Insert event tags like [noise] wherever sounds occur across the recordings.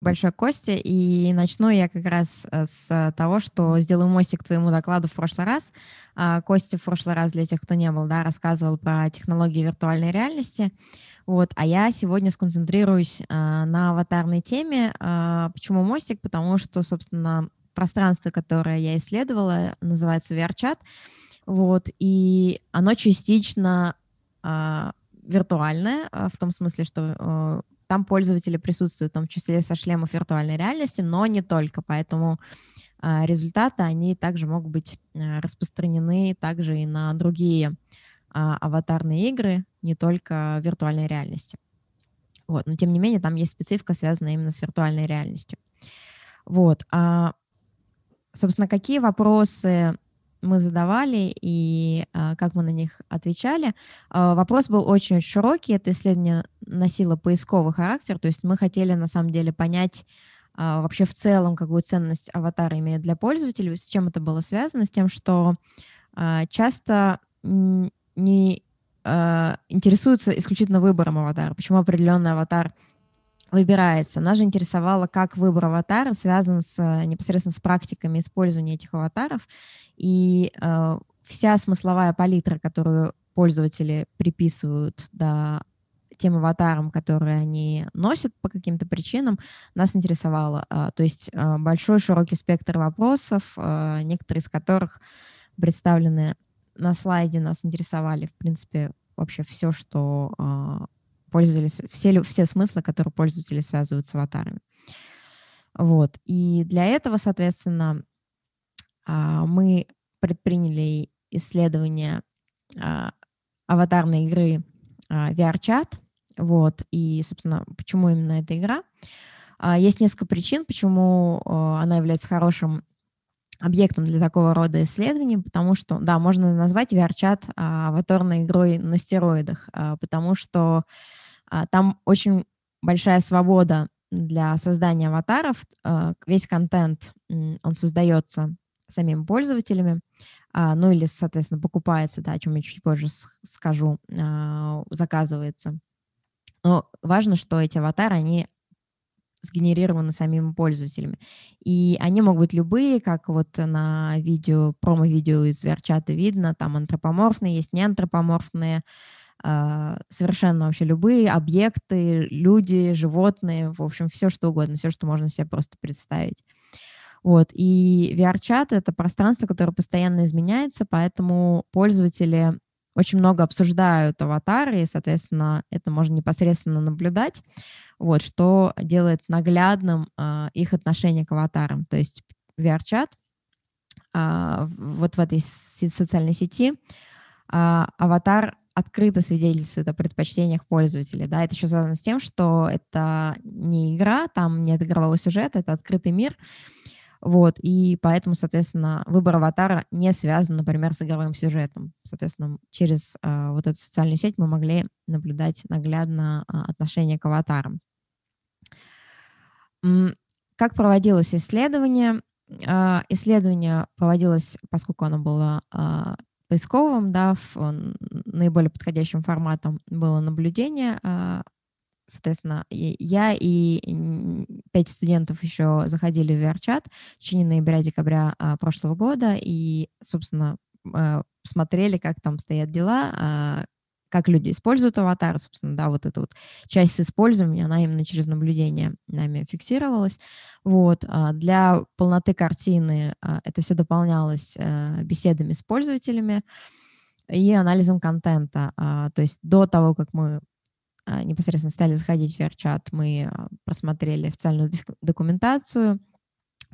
большое, Костя. И начну я как раз э, с того, что сделаю мостик к твоему докладу в прошлый раз. А, Костя в прошлый раз, для тех, кто не был, да, рассказывал про технологии виртуальной реальности. Вот, а я сегодня сконцентрируюсь а, на аватарной теме. А, почему мостик? Потому что, собственно, пространство, которое я исследовала, называется VRChat. Вот, и оно частично виртуальное, в том смысле, что э, там пользователи присутствуют, в том числе со шлемов виртуальной реальности, но не только, поэтому а, результаты, они также могут быть а, распространены также и на другие а, аватарные игры, не только виртуальной реальности. Вот. Но тем не менее, там есть специфика, связанная именно с виртуальной реальностью. Вот. А, собственно, какие вопросы мы задавали и а, как мы на них отвечали. А, вопрос был очень широкий. Это исследование носило поисковый характер. То есть мы хотели на самом деле понять а, вообще в целом, какую ценность аватар имеет для пользователей. С чем это было связано? С тем, что часто не интересуются исключительно выбором аватара. Почему определенный аватар – выбирается. Нас же интересовало, как выбор аватара связан с, непосредственно с практиками использования этих аватаров. И э, вся смысловая палитра, которую пользователи приписывают да, тем аватарам, которые они носят по каким-то причинам, нас интересовало. Э, то есть э, большой широкий спектр вопросов, э, некоторые из которых представлены на слайде, нас интересовали, в принципе, вообще все, что пользователи, все, все смыслы, которые пользователи связывают с аватарами. Вот. И для этого, соответственно, а, мы предприняли исследование а, аватарной игры а, VRChat. Вот. И, собственно, почему именно эта игра? Есть несколько причин, почему она является хорошим объектом для такого рода исследований, потому что, да, можно назвать VRChat аватарной игрой на стероидах, потому что а, там очень большая свобода для создания аватаров. А, весь контент, он создается самими пользователями, а, ну или, соответственно, покупается, да, о чем я чуть позже скажу, заказывается. Но важно, что эти аватары, они сгенерированы самими пользователями. И они могут быть любые, как вот на видео, промо-видео из Верчата видно, там антропоморфные, есть неантропоморфные, а, совершенно вообще любые объекты, люди, животные, в общем, все что угодно, все, что можно себе просто представить. Вот. И VR-чат — это пространство, которое постоянно изменяется, поэтому пользователи очень много обсуждают аватары, и, соответственно, это можно непосредственно наблюдать, вот, что делает наглядным э, их отношение к аватарам. То есть VR-чат э, вот в этой социальной сети э, аватар открыто свидетельствует о предпочтениях пользователей. Да? Это еще связано с тем, что это не игра, там нет игрового сюжета, это открытый мир. Вот, и поэтому, соответственно, выбор аватара не связан, например, с игровым сюжетом. Соответственно, через э, вот эту социальную сеть мы могли наблюдать наглядно э, отношение к аватарам. Как проводилось исследование? Э, исследование проводилось, поскольку оно было поисковым, да, в наиболее подходящим форматом было наблюдение. А, соответственно, я и пять студентов еще заходили в VR-чат в течение ноября-декабря а, прошлого года и, собственно, а, смотрели, как там стоят дела, как люди используют аватар, собственно, да, вот эта вот часть с использованием, она именно через наблюдение нами фиксировалась. Вот. А для полноты картины а, это все дополнялось э, беседами с пользователями и анализом контента. А, то есть до того, как мы непосредственно стали заходить в VR-чат, мы просмотрели официальную документацию,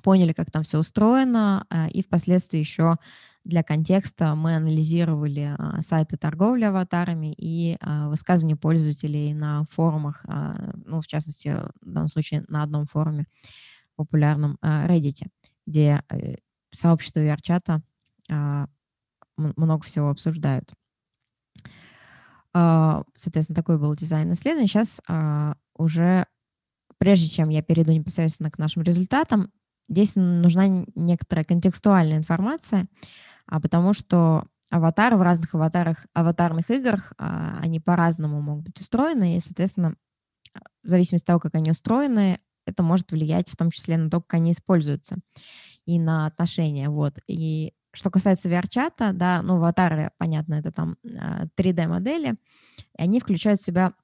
поняли, как там все устроено, и впоследствии еще для контекста мы анализировали а, сайты торговли аватарами и а, высказывания пользователей на форумах, а, ну, в частности, в данном случае на одном форуме, популярном Reddit, где э, сообщество VR-чата много всего обсуждают. Соответственно, такой был дизайн исследования. Сейчас уже, прежде чем я перейду непосредственно к нашим результатам, здесь нужна некоторая контекстуальная информация, а потому что аватары в разных аватарах, аватарных играх, а, они по-разному могут быть устроены, и, соответственно, в зависимости от того, как они устроены, это может влиять в том числе на то, как они используются и на отношения, вот. И что касается VR-чата, да, ну, аватары, понятно, это там 3D-модели, и они включают в себя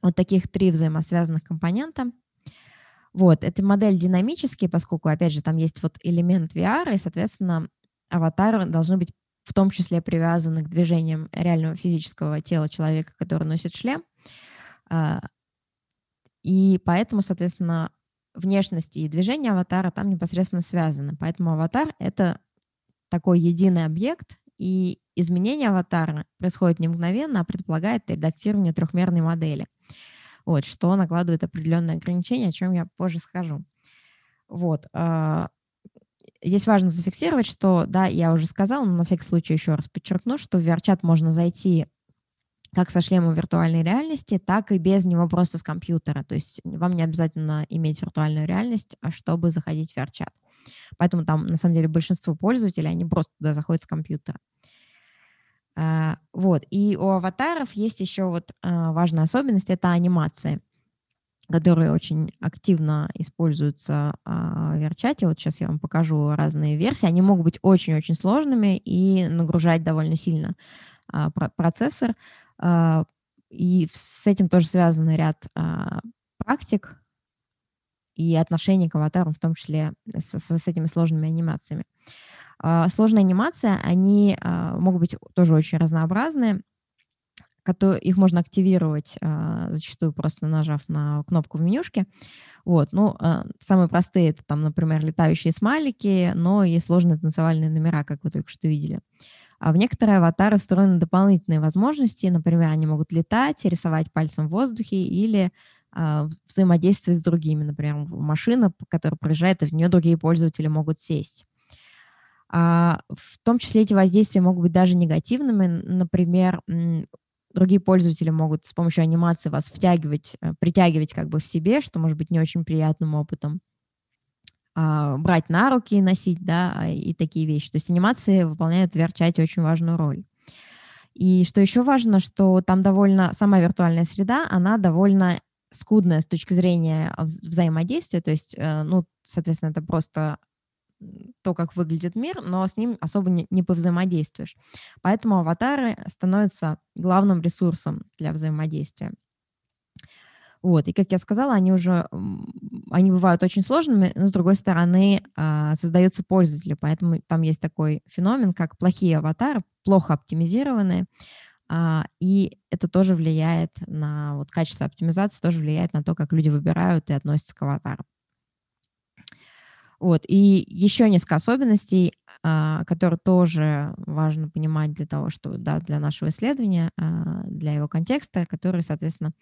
вот таких три взаимосвязанных компонента. Вот, эта модель динамические, поскольку, опять же, там есть вот элемент VR, и, соответственно, аватары должны быть в том числе привязаны к движениям реального физического тела человека, который носит шлем. А, и поэтому, соответственно, внешность и движение аватара там непосредственно связаны. Поэтому аватар — это такой единый объект, и изменение аватара происходит не мгновенно, а предполагает редактирование трехмерной модели. Вот, что накладывает определенные ограничения, о чем я позже скажу. Вот. Здесь важно зафиксировать, что, да, я уже сказала, но на всякий случай еще раз подчеркну, что в VRChat можно зайти как со шлемом виртуальной реальности, так и без него просто с компьютера. То есть вам не обязательно иметь виртуальную реальность, а чтобы заходить в VRChat. Поэтому там, на самом деле, большинство пользователей, они просто туда заходят с компьютера. А, вот. И у аватаров есть еще вот а, важная особенность — это анимации, которые очень активно используются а, в VRChat. Вот сейчас я вам покажу разные версии. Они могут быть очень-очень сложными и нагружать довольно сильно процессор. А, и с этим тоже связан ряд а, практик и отношений к аватарам, в том числе с, с этими сложными анимациями. А, сложные анимации, они могут быть тоже очень разнообразные. Их можно активировать зачастую просто нажав на кнопку в менюшке. Вот, ну, самые простые это там, например, летающие смайлики, но и сложные танцевальные номера, как вы только что видели. А в некоторые аватары встроены дополнительные возможности. Например, они могут летать, рисовать пальцем в воздухе или а, взаимодействовать с другими. Например, машина, которая проезжает, и в нее другие пользователи могут сесть. А, в том числе эти воздействия могут быть даже негативными. Например, другие пользователи могут с помощью анимации вас втягивать, э, притягивать как бы в себе, что может быть не очень приятным опытом. А, брать на руки и носить, да, а, и такие вещи. То есть анимации выполняют в VR-чате очень важную роль. И что еще важно, что там довольно, сама виртуальная среда, она довольно скудная с точки зрения взаимодействия, то есть, э, ну, соответственно, это просто то, как выглядит мир, но с ним особо не, не повзаимодействуешь. Поэтому аватары становятся главным ресурсом для взаимодействия. Вот, и как я сказала, они уже, они бывают очень сложными, но с другой стороны а, создаются пользователи, поэтому там есть такой феномен, как плохие аватары, плохо оптимизированные, а, и это тоже влияет на, вот качество оптимизации тоже влияет на то, как люди выбирают и относятся к аватару. Вот, и еще несколько особенностей, а, которые тоже важно понимать для того, что, да, для нашего исследования, для его контекста, которые, соответственно,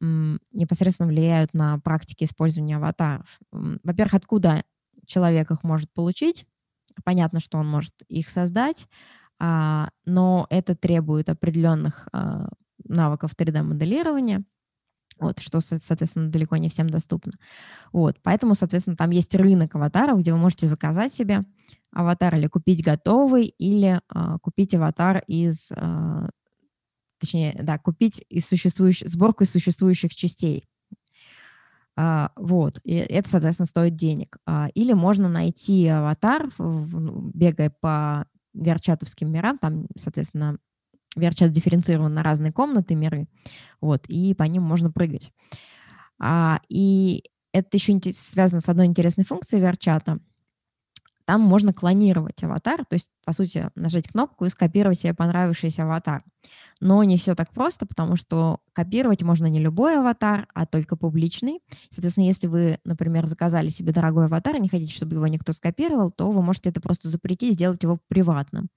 непосредственно влияют на практики использования аватаров. Во-первых, откуда человек их может получить? Понятно, что он может их создать, а, но это требует определенных а, навыков 3D-моделирования, вот, что, соответственно, далеко не всем доступно. Вот, поэтому, соответственно, там есть рынок аватаров, где вы можете заказать себе аватар или купить готовый, или а, купить аватар из точнее, да, купить из существующих, сборку из существующих частей. А, вот, и это, соответственно, стоит денег. Или можно найти аватар, ну, бегая по верчатовским мирам, там, соответственно, дифференцирован на разные комнаты, миры, вот, и по ним можно прыгать. А, и это еще связано с одной интересной функцией верчата. Там можно клонировать аватар, то есть, по сути, нажать кнопку и скопировать себе понравившийся аватар. Но не все так просто, потому что копировать можно не любой аватар, а только публичный. Соответственно, если вы, например, заказали себе дорогой аватар и не хотите, чтобы его никто скопировал, то вы можете это просто запретить, сделать его приватным.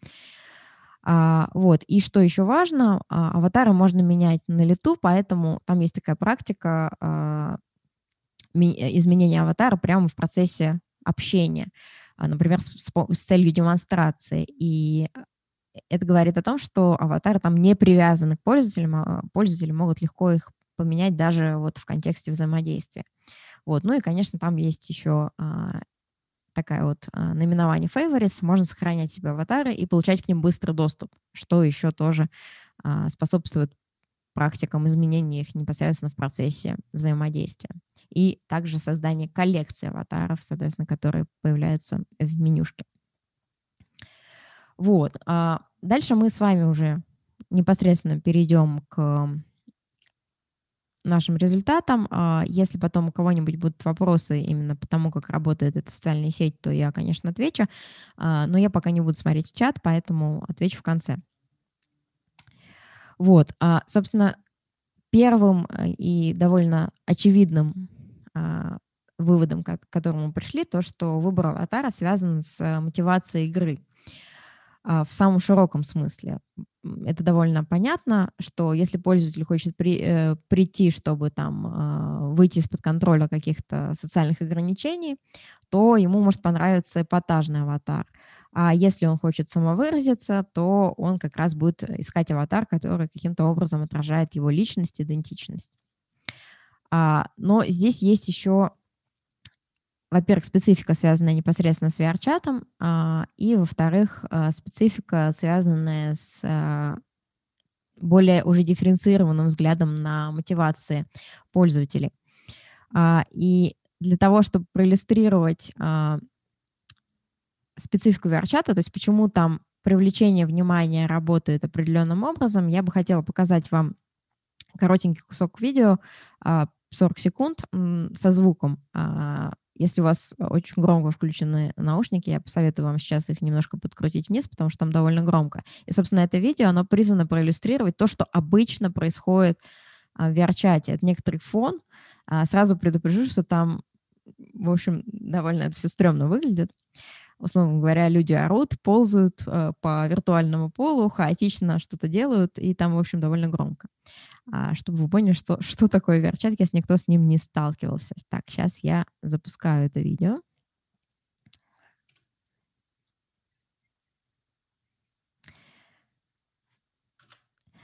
А, вот. И что еще важно, а, аватары можно менять на лету, поэтому там есть такая практика а, изменения аватара прямо в процессе общения. А, например, с, с целью демонстрации. И это говорит о том, что аватары там не привязаны к пользователям, а пользователи могут легко их поменять даже вот в контексте взаимодействия. Вот. Ну и, конечно, там есть еще а, такая вот а, наименование favorites, можно сохранять себе аватары и получать к ним быстрый доступ, что еще тоже а, способствует практикам изменения их непосредственно в процессе взаимодействия. и также создание коллекции аватаров, соответственно, которые появляются в менюшке. Вот. А дальше мы с вами уже непосредственно перейдем к нашим результатам. А если потом у кого-нибудь будут вопросы именно по тому, как работает эта социальная сеть, то я, конечно, отвечу. А, но я пока не буду смотреть в чат, поэтому отвечу в конце. Вот, собственно, первым э, и довольно очевидным выводом, к которому пришли, то, что выбор аватара связан с мотивацией игры. А, в самом широком смысле. Это довольно понятно, что если пользователь хочет при, э, прийти, чтобы там э, выйти из-под контроля каких-то социальных ограничений, то ему может понравиться эпатажный аватар. А если он хочет самовыразиться, то он как раз будет искать аватар, который каким-то образом отражает его личность, идентичность. А, но здесь есть еще во-первых, специфика, связанная непосредственно с VR-чатом, а, и, во-вторых, а, специфика, связанная с а, более уже дифференцированным взглядом на мотивации пользователей. И для того, чтобы проиллюстрировать специфику VR-чата, то есть почему там привлечение внимания работает определенным образом, я бы хотела показать вам коротенький кусок видео, 40 секунд со звуком если у вас очень громко включены наушники, я посоветую вам сейчас их немножко подкрутить вниз, потому что там довольно громко. И, собственно, это видео, оно призвано проиллюстрировать то, что обычно происходит а, в VR-чате. Это некоторый фон. А, сразу предупрежу, что там, в общем, довольно это все стрёмно выглядит. Условно говоря, люди орут, ползают э, по виртуальному полу, хаотично что-то делают, и там, в общем, довольно громко. А, чтобы вы поняли, что, что такое VR-чат, если никто с ним не сталкивался. Так, сейчас я запускаю это видео.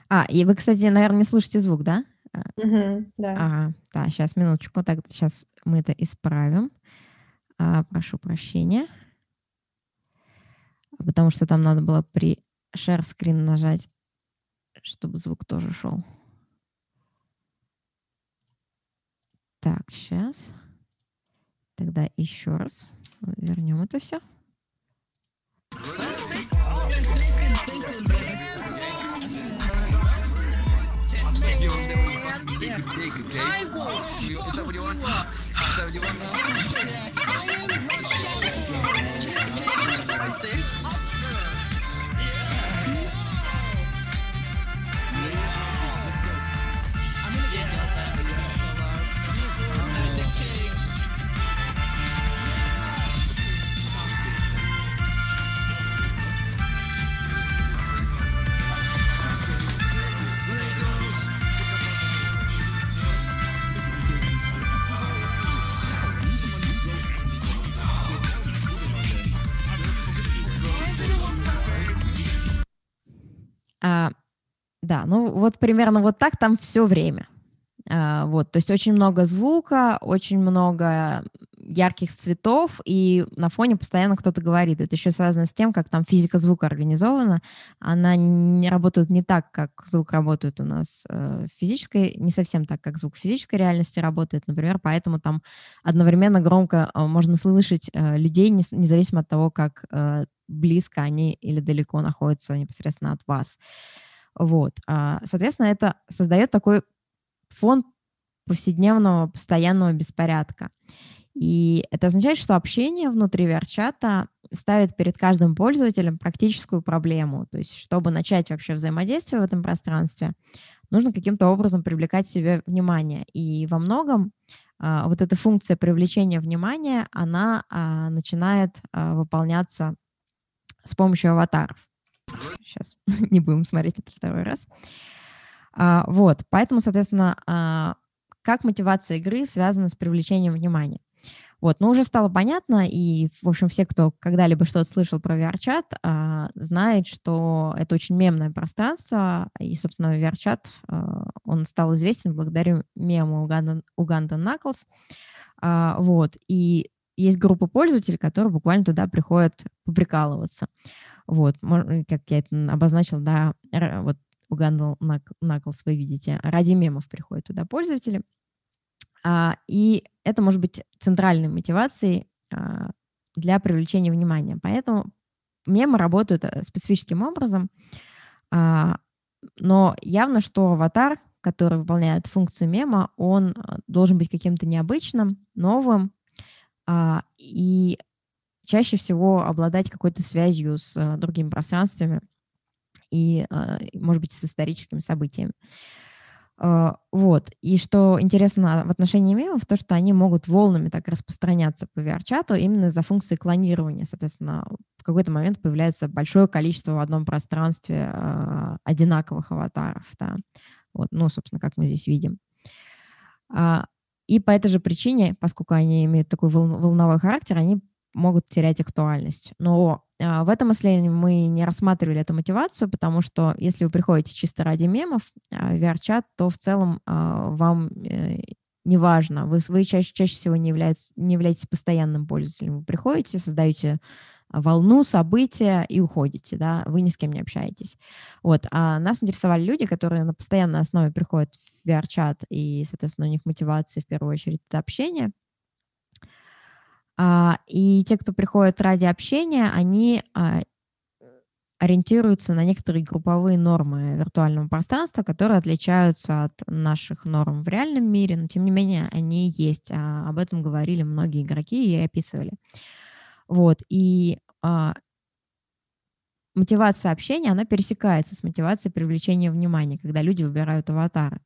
А, и вы, кстати, наверное, не слышите звук, да? Угу, да. Ага, да, сейчас, минуточку. Так, сейчас мы это исправим. А, прошу прощения. Потому что там надо было при share screen нажать, чтобы звук тоже шел. Так, сейчас. Тогда еще раз вернем это все. А, да, ну вот примерно вот так там все время. А, вот, то есть очень много звука, очень много ярких цветов, и на фоне постоянно кто-то говорит. Это еще связано с тем, как там физика звука организована. Она не работает не так, как звук работает у нас э, в физической, не совсем так, как звук в физической реальности работает, например, поэтому там одновременно громко э, можно слышать э, людей, независимо от того, как близко они или далеко находятся непосредственно от вас. Вот. А, соответственно, это создает такой фон повседневного постоянного беспорядка. И это означает, что общение внутри VR-чата ставит перед каждым пользователем практическую проблему. То есть, чтобы начать вообще взаимодействие в этом пространстве, нужно каким-то образом привлекать себе внимание. И во многом а, вот эта функция привлечения внимания, она а, начинает а, выполняться с помощью аватаров. Сейчас [laughs] не будем смотреть это второй раз. А, вот, поэтому, соответственно, а, как мотивация игры связана с привлечением внимания. Вот, но уже стало понятно, и, в общем, все, кто когда-либо что-то слышал про VR-чат, а, знает, что это очень мемное пространство, и, собственно, VR-чат, а, он стал известен благодаря мему Уганда, Уганда Knuckles, а, вот, и есть группа пользователей, которые буквально туда приходят поприкалываться. Вот, как я это обозначил, да, вот Угандл Knuckles вы видите, ради мемов приходят туда пользователи. А, и это может быть центральной мотивацией а, для привлечения внимания. Поэтому мемы работают э, специфическим образом, а, но явно, что аватар, который выполняет функцию мема, он э, должен быть каким-то необычным, новым и чаще всего обладать какой-то связью с э, другими пространствами и, может быть, с историческими событиями. А, вот. И что интересно в отношении мемов, то, что они могут волнами так распространяться по VR-чату именно за функции клонирования. Соответственно, в какой-то момент появляется большое количество в одном пространстве э, одинаковых аватаров. Да. Вот. Ну, собственно, как мы здесь видим. А, и по этой же причине, поскольку они имеют такой волновой характер, они могут терять актуальность. Но а, в этом исследовании мы не рассматривали эту мотивацию, потому что если вы приходите чисто ради мемов а, в VR-чат, то в целом а, вам э, не важно. Вы, вы чаще, чаще всего не, являетесь, не являетесь постоянным пользователем. Вы приходите, создаете волну, события и уходите, да, вы ни с кем не общаетесь. Вот, а нас интересовали люди, которые на постоянной основе приходят в VR-чат, и, соответственно, у них мотивация в первую очередь это общение, а, и те, кто приходит ради общения, они а, ориентируются на некоторые групповые нормы виртуального пространства, которые отличаются от наших норм в реальном мире, но тем не менее они есть. А, об этом говорили многие игроки и описывали. Вот, и мотивация общения, она пересекается с мотивацией привлечения внимания, когда люди выбирают аватары.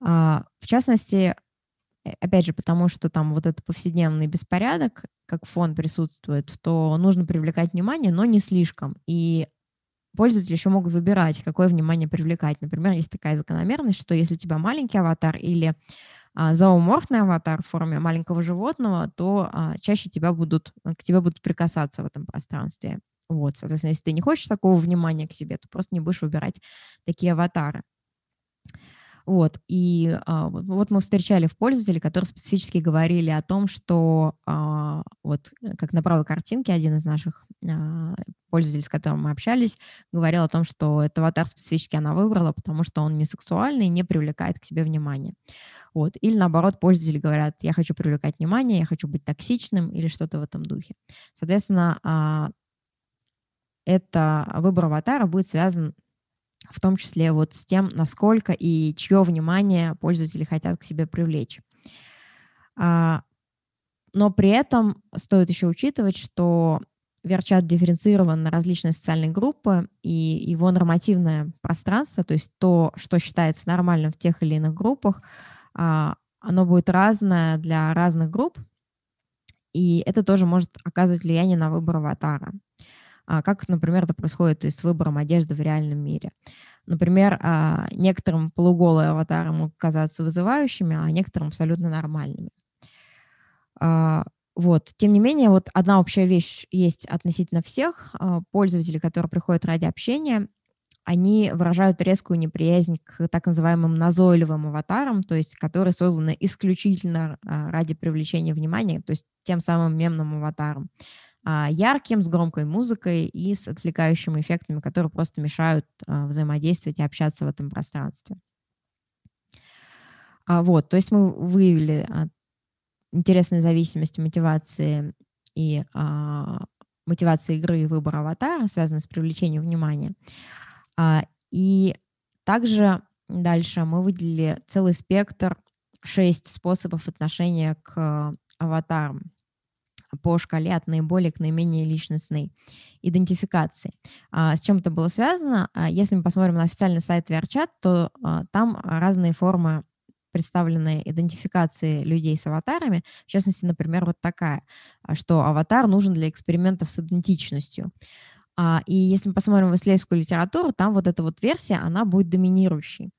В частности, опять же, потому что там вот этот повседневный беспорядок, как фон присутствует, то нужно привлекать внимание, но не слишком. И пользователи еще могут выбирать, какое внимание привлекать. Например, есть такая закономерность, что если у тебя маленький аватар или а, зооморфный аватар в форме маленького животного, то а, чаще тебя будут, к тебе будут прикасаться в этом пространстве. Вот, соответственно, если ты не хочешь такого внимания к себе, то просто не будешь выбирать такие аватары. Вот, и а, вот мы встречали в пользователей, которые специфически говорили о том, что а, вот э, как на правой картинке один из наших а, пользователей, с которым мы общались, говорил о том, что этот аватар специфически она выбрала, потому что он не сексуальный и не привлекает к себе внимания. Вот. Или наоборот, пользователи говорят, я хочу привлекать внимание, я хочу быть токсичным или что-то в этом духе. Соответственно, а, это выбор аватара будет связан в том числе вот с тем, насколько и чье внимание пользователи хотят к себе привлечь. А, но при этом стоит еще учитывать, что Верчат дифференцирован на различные социальные группы, и его нормативное пространство, то есть то, что считается нормальным в тех или иных группах, а, оно будет разное для разных групп, и это тоже может оказывать влияние на выбор аватара. Как, например, это происходит и с выбором одежды в реальном мире. Например, а, некоторым полуголые аватары могут казаться вызывающими, а некоторым абсолютно нормальными. А, вот. Тем не менее, вот одна общая вещь есть относительно всех пользователей, которые приходят ради общения. Они выражают резкую неприязнь к так называемым назойливым аватарам, то есть которые созданы исключительно ради привлечения внимания, то есть тем самым мемным аватарам. А, ярким, с громкой музыкой и с отвлекающими эффектами, которые просто мешают а, взаимодействовать и общаться в этом пространстве. А, вот, то есть мы выявили интересные зависимости мотивации и мотивации игры и выбора аватара, связанные с привлечением внимания. И также дальше мы выделили целый спектр, шесть способов отношения к аватарам по шкале от наиболее к наименее личностной идентификации. А, с чем это было связано? А, если мы посмотрим на официальный сайт VRChat, то а, там разные формы представлены идентификации людей с аватарами. В частности, например, вот такая, что аватар нужен для экспериментов с идентичностью. И если мы посмотрим в исследовательскую литературу, там вот эта вот версия, она будет доминирующей.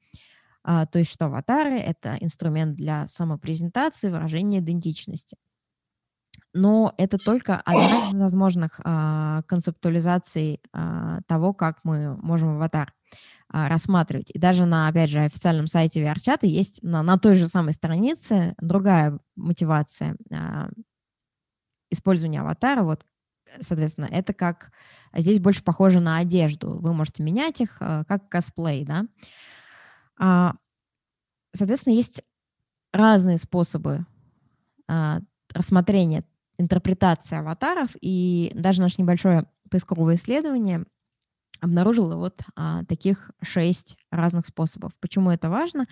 То есть, что аватары — это инструмент для самопрезентации, выражения идентичности но это только одна из возможных а, концептуализаций а, того, как мы можем аватар а, рассматривать. И даже на, опять же, официальном сайте VRChat есть на, на той же самой странице другая мотивация а, использования аватара. Вот, соответственно, это как... Здесь больше похоже на одежду. Вы можете менять их, а, как косплей, да. А, соответственно, есть разные способы а, рассмотрения, интерпретации аватаров, и даже наше небольшое поисковое исследование обнаружило вот а, таких шесть разных способов. Почему это важно?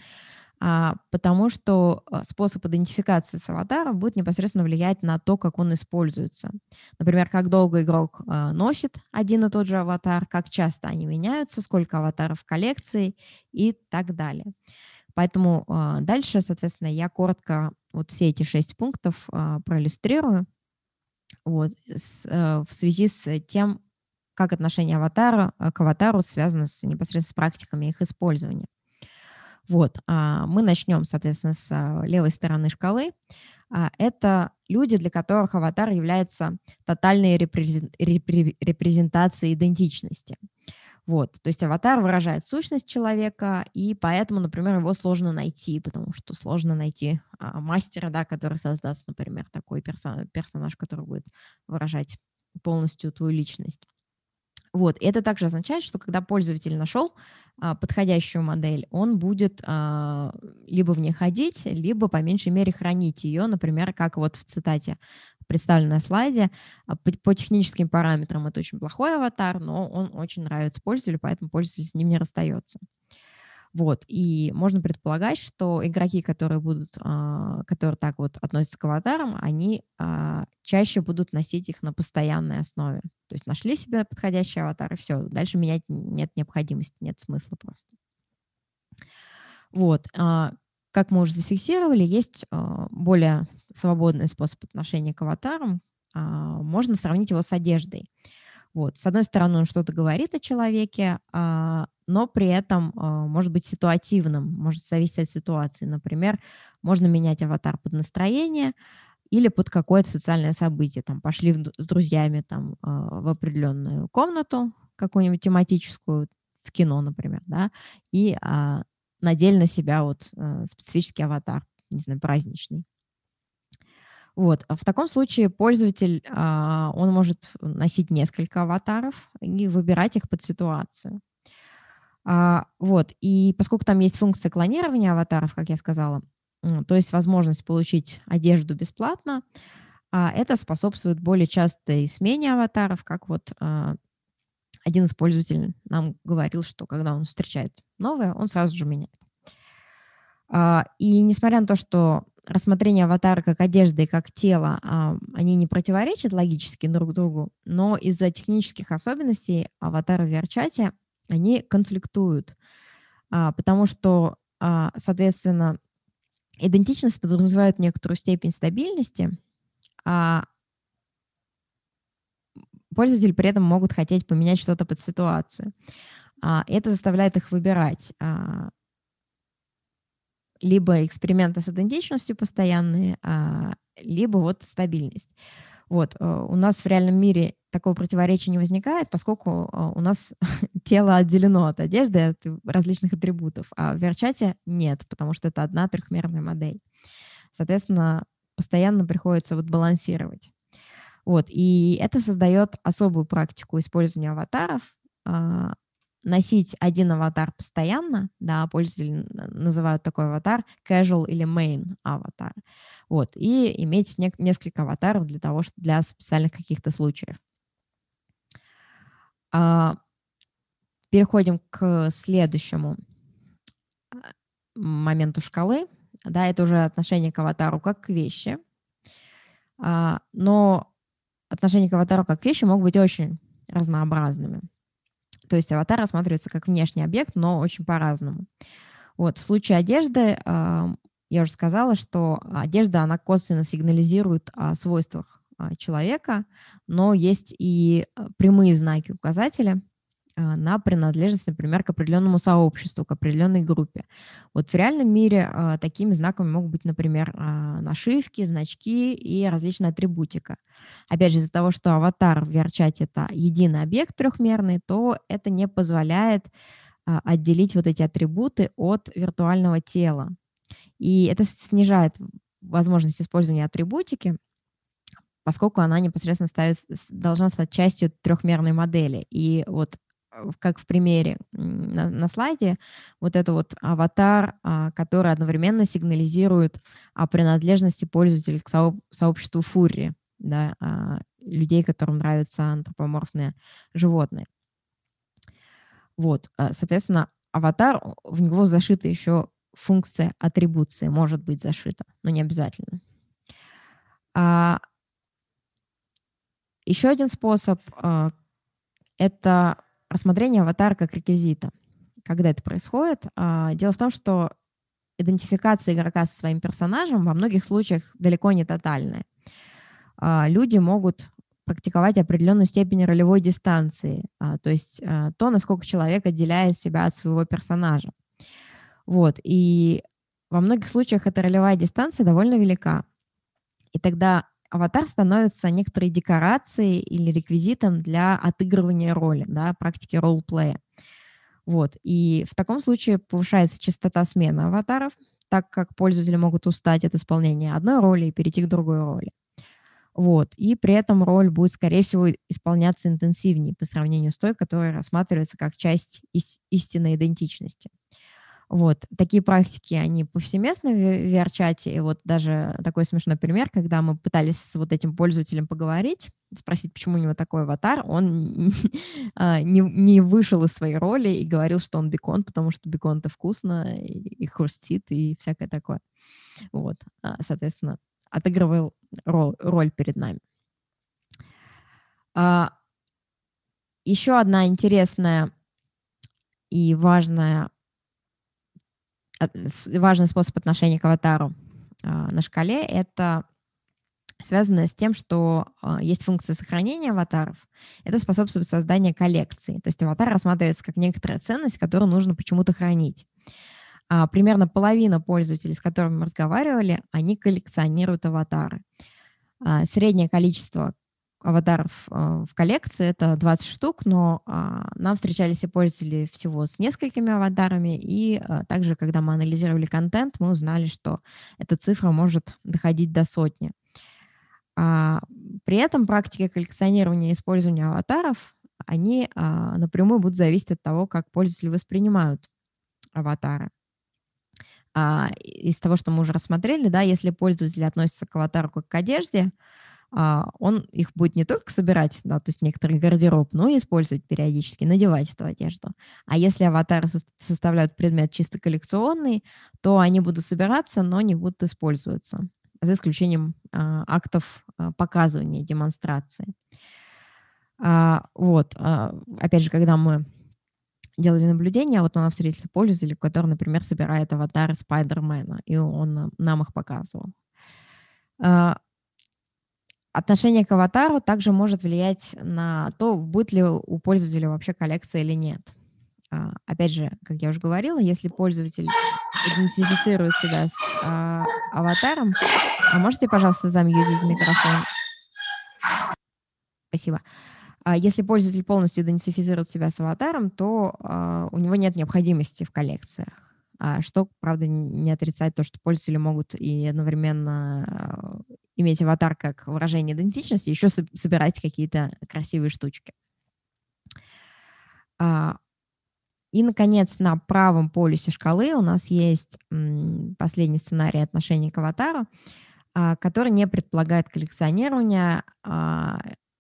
А, потому что а, способ идентификации с аватаром будет непосредственно влиять на то, как он используется. Например, как долго игрок а, носит один и тот же аватар, как часто они меняются, сколько аватаров в коллекции и так далее. Поэтому дальше, соответственно, я коротко вот все эти шесть пунктов проиллюстрирую вот, с, в связи с тем, как отношение аватара к аватару связано с, непосредственно с практиками их использования. Вот, а, мы начнем, соответственно, с а, левой стороны шкалы. А, это люди, для которых аватар является тотальной репрезентацией идентичности. Вот, то есть аватар выражает сущность человека, и поэтому, например, его сложно найти, потому что сложно найти а, мастера, да, который создаст, например, такой персонаж, персонаж, который будет выражать полностью твою личность. Вот. И это также означает, что когда пользователь нашел а, подходящую модель, он будет а, либо в ней ходить, либо по меньшей мере хранить ее, например, как вот в цитате представленной на слайде. А, по, по техническим параметрам это очень плохой аватар, но он очень нравится пользователю, поэтому пользователь с ним не расстается. Вот, и можно предполагать, что игроки, которые будут, а, которые так вот относятся к аватарам, они а, чаще будут носить их на постоянной основе. То есть нашли себе подходящий аватар, и все, дальше менять нет необходимости, нет смысла просто. Вот, как мы уже зафиксировали, есть более свободный способ отношения к аватарам. Можно сравнить его с одеждой. Вот. С одной стороны, он что-то говорит о человеке, а, но при этом а, может быть ситуативным, может зависеть от ситуации. Например, можно менять аватар под настроение или под какое-то социальное событие. Там пошли с друзьями там, а, в определенную комнату, какую-нибудь тематическую, в кино, например, да, и надели на себя вот специфический аватар, не знаю, праздничный. Вот. А в таком случае пользователь, а, он может носить несколько аватаров и выбирать их под ситуацию. А, вот. И поскольку там есть функция клонирования аватаров, как я сказала, то есть возможность получить одежду бесплатно, это способствует более частой смене аватаров, как вот один из пользователей нам говорил, что когда он встречает новое, он сразу же меняет. И несмотря на то, что рассмотрение аватара как одежды и как тела, а, они не противоречат логически друг другу, но из-за технических особенностей аватара в VR-чате они конфликтуют, а, потому что, а, соответственно, идентичность подразумевает некоторую степень стабильности, а пользователи при этом могут хотеть поменять что-то под ситуацию. Это заставляет их выбирать либо эксперименты с идентичностью постоянные, а, либо вот стабильность. Вот, э, у нас в реальном мире такого противоречия не возникает, поскольку э, у нас [laughs] тело отделено от одежды, от различных атрибутов, а в Верчате нет, потому что это одна трехмерная модель. Соответственно, постоянно приходится вот балансировать. Вот, и это создает особую практику использования аватаров, а, носить один аватар постоянно, да, пользователи называют такой аватар casual или main аватар, вот, и иметь не, несколько аватаров для того, что для специальных каких-то случаев. А, переходим к следующему а, моменту шкалы, да, это уже отношение к аватару как к вещи, но отношения к аватару как к вещи могут быть очень разнообразными. То есть аватар рассматривается как внешний объект, но очень по-разному. Вот, в случае одежды, я уже сказала, что одежда, она косвенно сигнализирует о свойствах а, человека, но есть и а, прямые знаки указателя – на принадлежность, например, к определенному сообществу, к определенной группе. Вот в реальном мире а, такими знаками могут быть, например, а, нашивки, значки и различная атрибутика. Опять же, из-за того, что аватар в VR-чате это единый объект трехмерный, то это не позволяет отделить вот эти атрибуты от виртуального тела. И это снижает возможность использования атрибутики, поскольку она непосредственно ставит, должна стать частью трехмерной модели. И вот как в примере на, на слайде, вот это вот аватар, а, который одновременно сигнализирует о принадлежности пользователя к сооб, сообществу фурри, да, а, людей, которым нравятся антропоморфные животные. Вот, а, соответственно, аватар, в него зашита еще функция атрибуции, может быть зашита, но не обязательно. Еще один способ это рассмотрение аватара как реквизита. Когда это происходит? А, дело в том, что идентификация игрока со своим персонажем во многих случаях далеко не тотальная. А, люди могут практиковать определенную степень ролевой дистанции, а, то есть то, насколько человек отделяет себя от своего персонажа. Вот, и во многих случаях эта ролевая дистанция довольно велика. И тогда аватар становится некоторой декорацией или реквизитом для отыгрывания роли, да, практики ролл-плея. Вот, и в таком случае повышается частота смены аватаров, так как пользователи могут устать от исполнения одной роли и перейти к другой роли. Вот. И при этом роль будет, скорее всего, исполняться интенсивнее по сравнению с той, которая рассматривается как часть ис- истинной идентичности. Вот. Такие практики, они повсеместны в VR-чате. И вот даже такой смешной пример, когда мы пытались с вот этим пользователем поговорить, спросить, почему у него такой аватар, он [laughs] а, не, не вышел из своей роли и говорил, что он бекон, потому что бекон-то вкусно и, и хрустит и всякое такое. Вот. А, соответственно, отыгрывал роль, роль перед нами. А, еще одна интересная и важная, важный способ отношения к аватару а, на шкале — это связанное с тем, что а, есть функция сохранения аватаров. Это способствует созданию коллекции. То есть аватар рассматривается как некоторая ценность, которую нужно почему-то хранить. А, примерно половина пользователей, с которыми мы разговаривали, они коллекционируют аватары. Среднее количество аватаров а, в коллекции это 20 штук, но нам встречались и пользователи всего с несколькими аватарами, и также, когда мы анализировали контент, мы узнали, что эта цифра может доходить до сотни. При этом практика коллекционирования и использования аватаров, они напрямую будут зависеть от того, как пользователи воспринимают аватары а, из того, что мы уже рассмотрели, да, если пользователь относится к аватару как к одежде, а, он их будет не только собирать, да, то есть некоторый гардероб, но и использовать периодически, надевать эту одежду. А если аватары со- составляют предмет чисто коллекционный, то они будут собираться, но не будут использоваться, за исключением а, актов а, показывания, демонстрации. А, вот, а, опять же, когда мы делали наблюдения, вот у нас встретился пользователь, который, например, собирает аватары Спайдермена, и он нам их показывал. А, отношение к аватару также может влиять на то, будет ли у пользователя вообще коллекция или нет. А, опять же, как я уже говорила, если пользователь идентифицирует себя с а, аватаром, а можете, пожалуйста, замьютить микрофон? Спасибо. А если пользователь полностью идентифицирует себя с аватаром, то а, у него нет необходимости в коллекциях. А что, правда, не отрицает то, что пользователи могут и одновременно иметь аватар как выражение идентичности, еще собирать какие-то красивые штучки. И, наконец, на правом полюсе шкалы у нас есть последний сценарий отношений к аватару, который не предполагает коллекционирование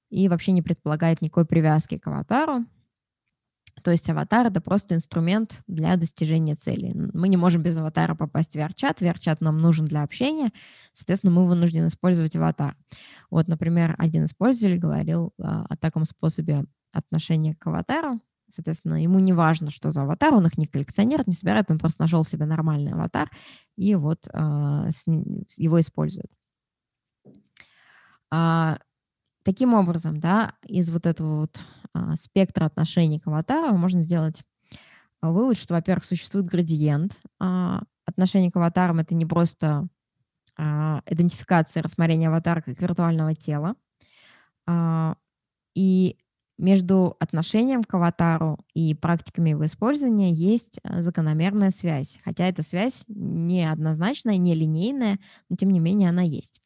и вообще не предполагает никакой привязки к аватару. То есть аватар — это просто инструмент для достижения цели. Мы не можем без аватара попасть в VR-чат. VR-чат нам нужен для общения, соответственно, мы вынуждены использовать аватар. Вот, например, один из пользователей говорил а, о таком способе отношения к аватару. Соответственно, ему не важно, что за аватар, он их не коллекционирует, не собирает, он просто нашел себе нормальный аватар и вот а, с, его использует. А, Таким образом, да, из вот этого вот а, спектра отношений к аватару можно сделать а, вывод, что, во-первых, существует градиент а, отношений к аватарам. Это не просто а, идентификация рассмотрения аватара как виртуального тела. А, и между отношением к аватару и практиками его использования есть а, закономерная связь. Хотя эта связь не однозначная, не линейная, но тем не менее она есть.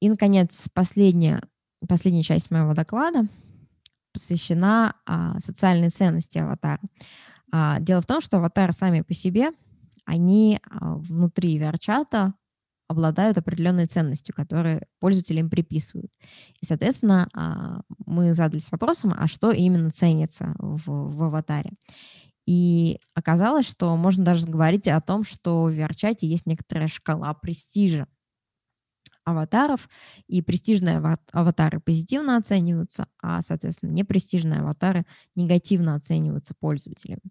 И, наконец, последняя, последняя часть моего доклада посвящена а, социальной ценности аватара. А, дело в том, что аватары сами по себе, они а, внутри VR-чата обладают определенной ценностью, которые пользователи им приписывают. И, соответственно, а, мы задались вопросом, а что именно ценится в, в аватаре. И оказалось, что можно даже говорить о том, что в VR-чате есть некоторая шкала престижа аватаров, и престижные аватары позитивно оцениваются, а, соответственно, непрестижные аватары негативно оцениваются пользователями.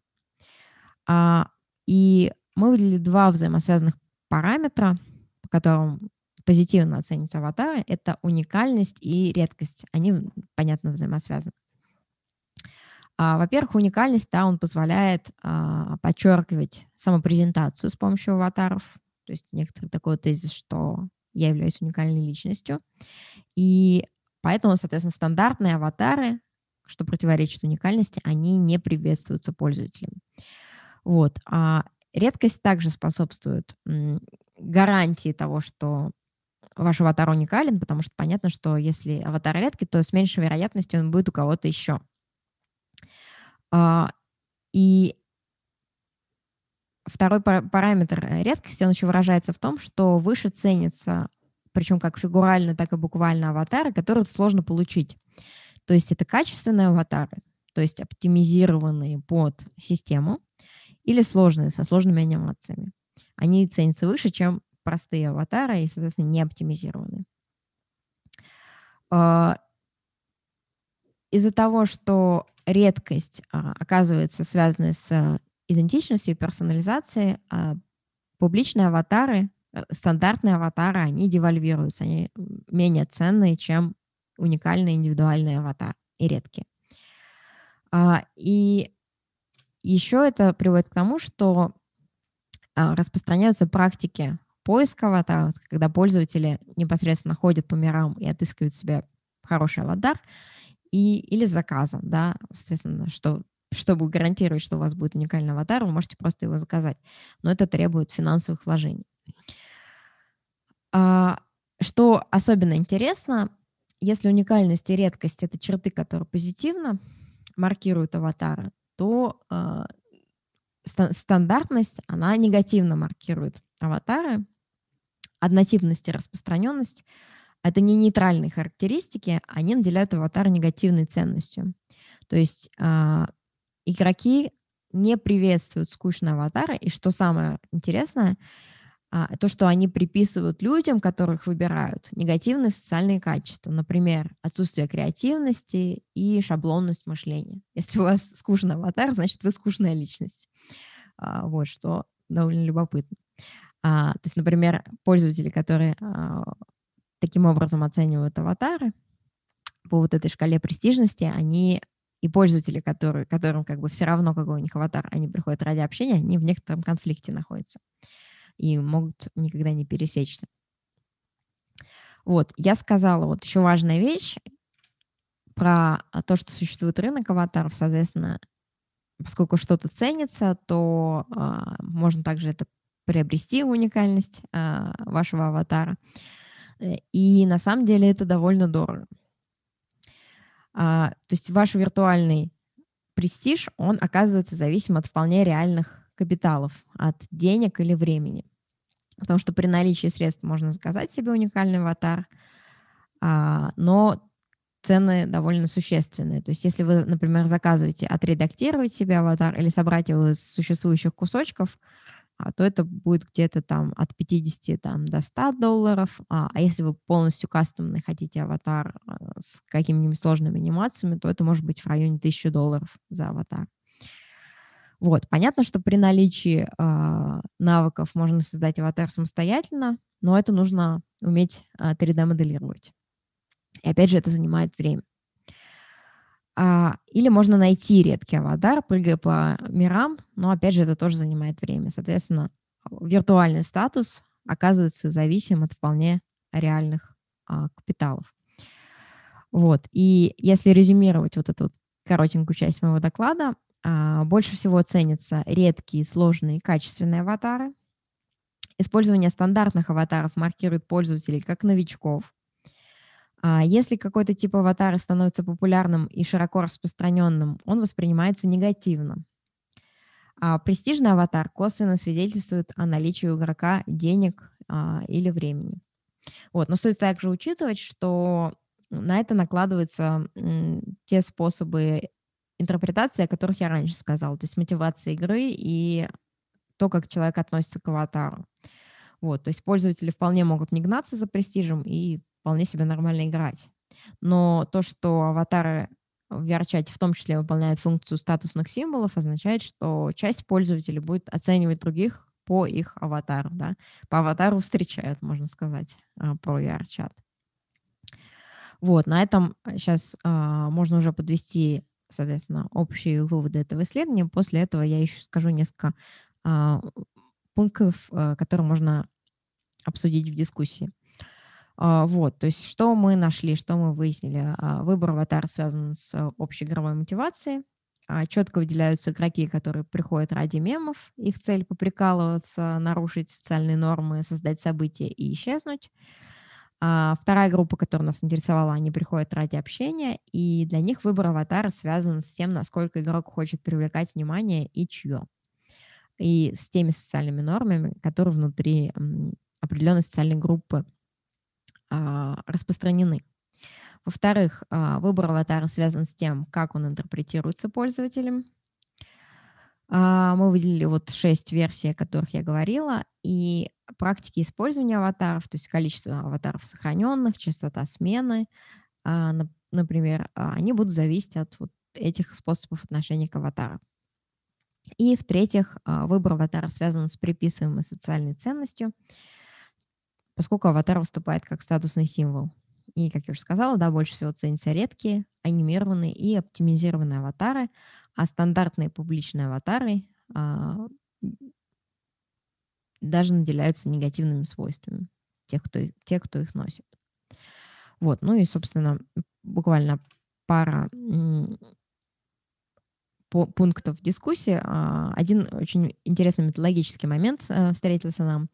А, и мы выделили два взаимосвязанных параметра, по которым позитивно оцениваются аватары. Это уникальность и редкость. Они, понятно, взаимосвязаны. А, во-первых, уникальность, да, он позволяет а, подчеркивать самопрезентацию с помощью аватаров. То есть некоторый такой тезис, что я являюсь уникальной личностью. И поэтому, соответственно, стандартные аватары, что противоречит уникальности, они не приветствуются пользователями. Вот. А редкость также способствует гарантии того, что ваш аватар уникален, потому что понятно, что если аватар редкий, то с меньшей вероятностью он будет у кого-то еще. А, и Второй параметр э, редкости, он еще выражается в том, что выше ценится, причем как фигурально, так и буквально аватары, которые сложно получить. То есть это качественные аватары, то есть оптимизированные под систему, или сложные, со сложными анимациями. Они ценятся выше, чем простые аватары и, соответственно, не оптимизированные. А, из-за того, что редкость а, оказывается связана с идентичностью и персонализацией а, публичные аватары, э, стандартные аватары, они девальвируются, они менее ценные, чем уникальные индивидуальные аватары и редкие. А, и еще это приводит к тому, что а, распространяются практики поиска аватаров, когда пользователи непосредственно ходят по мирам и отыскивают себе хороший аватар, и, или заказом, да, соответственно, что чтобы гарантировать, что у вас будет уникальный аватар, вы можете просто его заказать. Но это требует финансовых вложений. А, что особенно интересно, если уникальность и редкость — это черты, которые позитивно маркируют аватара, то э, стандартность, она негативно маркирует аватары. Однотипность и распространенность — это не нейтральные характеристики, они наделяют аватар негативной ценностью. То есть э, игроки не приветствуют скучные аватары, и что самое интересное, а, то, что они приписывают людям, которых выбирают, негативные социальные качества, например, отсутствие креативности и шаблонность мышления. Если у вас скучный аватар, значит, вы скучная личность. А, вот, что довольно любопытно. А, то есть, например, пользователи, которые таким образом оценивают аватары по вот этой шкале престижности, они и пользователи, которые, которым как бы все равно, какой у них аватар, они приходят ради общения, они в некотором конфликте находятся и могут никогда не пересечься. Вот, я сказала вот еще важная вещь про то, что существует рынок аватаров, соответственно, поскольку что-то ценится, то э, можно также это приобрести уникальность э, вашего аватара. Э, и на самом деле это довольно дорого. А, то есть ваш виртуальный престиж, он оказывается зависим от вполне реальных капиталов, от денег или времени. Потому что при наличии средств можно заказать себе уникальный аватар, а, но цены довольно существенные. То есть если вы, например, заказываете отредактировать себе аватар или собрать его из существующих кусочков, то это будет где-то там от 50 там, до 100 долларов. А, а если вы полностью кастомный хотите аватар а, с какими-нибудь сложными анимациями, то это может быть в районе 1000 долларов за аватар. Вот, понятно, что при наличии э, навыков можно создать аватар самостоятельно, но это нужно уметь э, 3D-моделировать. И опять же, это занимает время. А, или можно найти редкий аватар, прыгая по мирам, но опять же это тоже занимает время. Соответственно, виртуальный статус оказывается зависим от вполне реальных а, капиталов. Вот. И если резюмировать вот эту вот коротенькую часть моего доклада, а, больше всего ценятся редкие, сложные, качественные аватары. Использование стандартных аватаров маркирует пользователей как новичков, если какой-то тип аватара становится популярным и широко распространенным, он воспринимается негативно. А престижный аватар косвенно свидетельствует о наличии у игрока денег а, или времени. Вот. Но стоит также учитывать, что на это накладываются те способы интерпретации, о которых я раньше сказала, то есть мотивация игры и то, как человек относится к аватару. Вот, то есть пользователи вполне могут не гнаться за престижем и вполне себе нормально играть. Но то, что аватары в VR-чате в том числе выполняют функцию статусных символов, означает, что часть пользователей будет оценивать других по их аватару. Да? По аватару встречают, можно сказать, а, про VR-чат. Вот, на этом сейчас а, можно уже подвести, соответственно, общие выводы этого исследования. После этого я еще скажу несколько а, пунктов, а, которые можно обсудить в дискуссии. А, вот, то есть что мы нашли, что мы выяснили. А, выбор аватара связан с общей игровой мотивацией. А, Четко выделяются игроки, которые приходят ради мемов. Их цель поприкалываться, нарушить социальные нормы, создать события и исчезнуть. А вторая группа, которая нас интересовала, они приходят ради общения, и для них выбор аватара связан с тем, насколько игрок хочет привлекать внимание и чье. И с теми социальными нормами, которые внутри определенной социальной группы распространены. Во-вторых, а, выбор аватара связан с тем, как он интерпретируется пользователем. А, мы выделили вот шесть версий, о которых я говорила, и практики использования аватаров, то есть количество аватаров сохраненных, частота смены, а, например, а, они будут зависеть от вот этих способов отношения к аватару. И в-третьих, выбор аватара связан с приписываемой социальной ценностью, поскольку аватар выступает как статусный символ. И, как я уже сказала, да, больше всего ценятся редкие, анимированные и оптимизированные аватары, а стандартные публичные аватары а, даже наделяются негативными свойствами тех, кто, тех, кто их носит. Вот, ну и, собственно, буквально пара пунктов дискуссии. А, один очень интересный методологический момент э, встретился нам.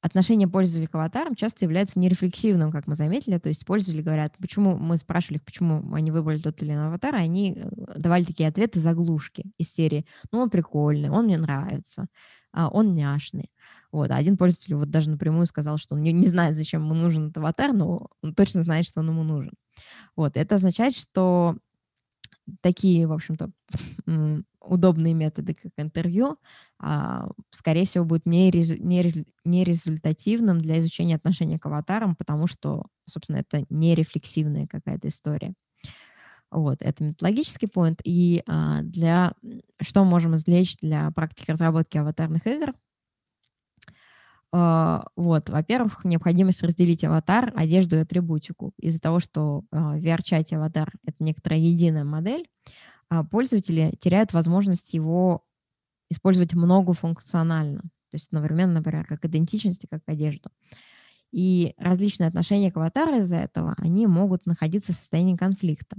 А, отношение пользователя к аватарам часто является нерефлексивным, как мы заметили. То есть пользователи говорят, почему мы спрашивали почему они выбрали тот или иной аватар, и они э, давали такие ответы заглушки из серии «ну, он прикольный, он мне нравится, а, он няшный». Вот. А один пользователь вот даже напрямую сказал, что он не, не знает, зачем ему нужен этот аватар, но он точно знает, что он ему нужен. Вот. Это означает, что такие, в общем-то, удобные методы, как интервью, а, скорее всего, будут нерезультативным для изучения отношения к аватарам, потому что, собственно, это нерефлексивная какая-то история. Вот, это методологический point. И а, для что можем извлечь для практики разработки аватарных игр? А, вот, во-первых, необходимость разделить аватар, одежду и атрибутику. Из-за того, что в VR-чате аватар — это некоторая единая модель, а, пользователи теряют возможность его использовать многофункционально. То есть одновременно, например, как идентичность и как одежду. И различные отношения к аватару из-за этого, они могут находиться в состоянии конфликта.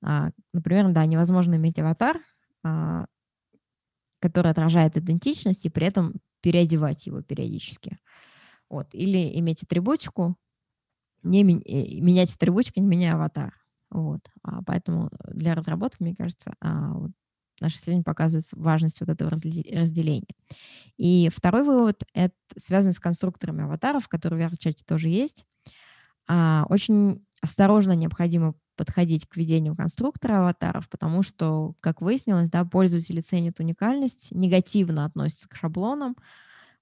А, например, да, невозможно иметь аватар, а, который отражает идентичность, и при этом переодевать его периодически. Вот. Или иметь атрибутику, не э, менять атрибутику, не меняя аватар. Вот. А поэтому для разработки, мне кажется, а, вот наше исследование показывает важность вот этого разделения. И второй вывод — это связан с конструкторами аватаров, которые в VR-чате тоже есть. А, очень осторожно необходимо подходить к ведению конструктора аватаров, потому что, как выяснилось, да, пользователи ценят уникальность, негативно относятся к шаблонам,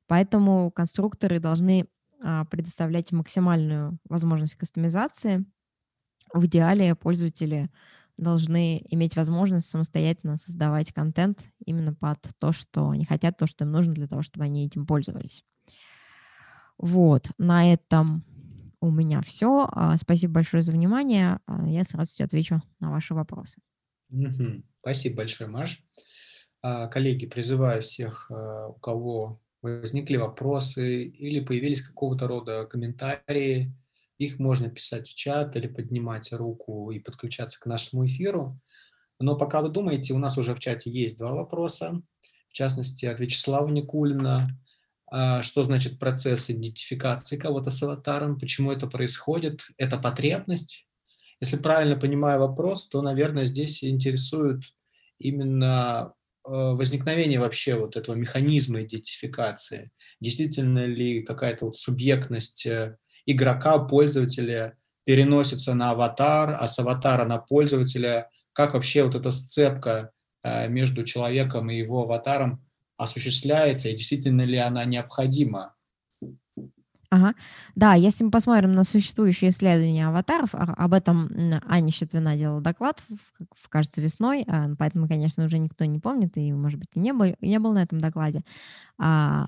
поэтому конструкторы должны а, предоставлять максимальную возможность кастомизации — в идеале пользователи должны иметь возможность самостоятельно создавать контент именно под то, что они хотят, то, что им нужно для того, чтобы они этим пользовались. Вот, на этом у меня все. А, спасибо большое за внимание. А, я с радостью отвечу на ваши вопросы. Спасибо большое, Маш. А, коллеги, призываю всех, у кого возникли вопросы или появились какого-то рода комментарии, их можно писать в чат или поднимать руку и подключаться к нашему эфиру. Но пока вы думаете, у нас уже в чате есть два вопроса. В частности, от Вячеслава Никулина. А, что значит процесс идентификации кого-то с аватаром, почему это происходит, это потребность. Если правильно понимаю вопрос, то, наверное, здесь интересует именно э, возникновение вообще вот этого механизма идентификации. Действительно ли какая-то вот субъектность э, игрока, пользователя переносится на аватар, а с аватара на пользователя, как вообще вот эта сцепка э, между человеком и его аватаром осуществляется, и действительно ли она необходима. Ага. Да, если мы посмотрим на существующие исследования аватаров, а, об этом Аня Щетвина делала доклад, кажется, весной, а, поэтому, конечно, уже никто не помнит, и, может быть, и не был, не был на этом докладе, а,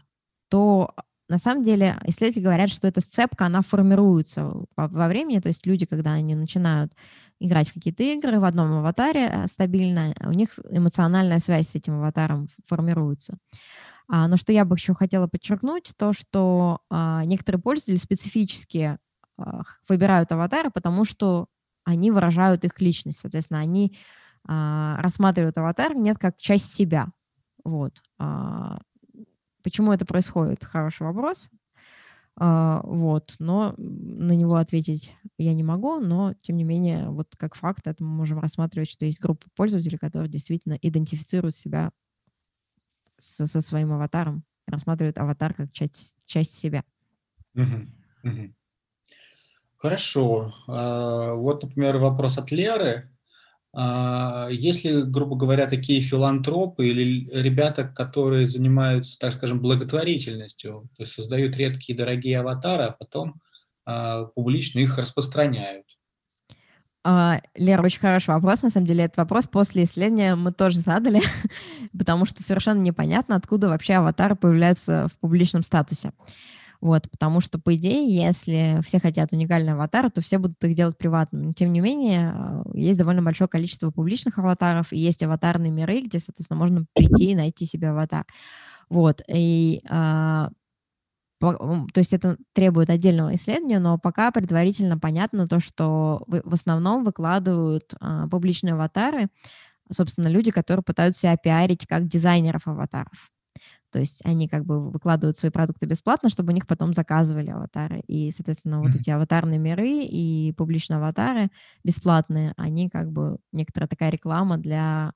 то на самом деле исследователи говорят, что эта сцепка, она формируется во времени, то есть люди, когда они начинают играть в какие-то игры в одном аватаре э, стабильно, у них эмоциональная связь с этим аватаром формируется. А, но что я бы еще хотела подчеркнуть, то, что а, некоторые пользователи специфически а, выбирают аватары, потому что они выражают их личность. Соответственно, они а, рассматривают аватар нет как часть себя. Вот. А, почему это происходит? Хороший вопрос. А, вот, но на него ответить я не могу, но тем не менее, вот как факт, это мы можем рассматривать, что есть группа пользователей, которые действительно идентифицируют себя со, со своим аватаром, рассматривают аватар как часть, часть себя. Хорошо. А, вот, например, вопрос от Леры. А, если, грубо говоря, такие филантропы или ребята, которые занимаются, так скажем, благотворительностью, то есть создают редкие дорогие аватары, а потом а, публично их распространяют? А, Лера, очень хороший вопрос. На самом деле, этот вопрос после исследования мы тоже задали, [laughs] потому что совершенно непонятно, откуда вообще аватары появляются в публичном статусе. Вот, потому что, по идее, если все хотят уникальный аватар, то все будут их делать приватными. Но, тем не менее, а, есть довольно большое количество публичных аватаров, и есть аватарные миры, где, соответственно, можно прийти и найти себе аватар. Вот, и а, то есть это требует отдельного исследования, но пока предварительно понятно то, что в основном выкладывают а, публичные аватары, собственно, люди, которые пытаются себя пиарить как дизайнеров аватаров. То есть они как бы выкладывают свои продукты бесплатно, чтобы у них потом заказывали аватары. И, соответственно, mm-hmm. вот эти аватарные миры и публичные аватары бесплатные, они как бы некоторая такая реклама для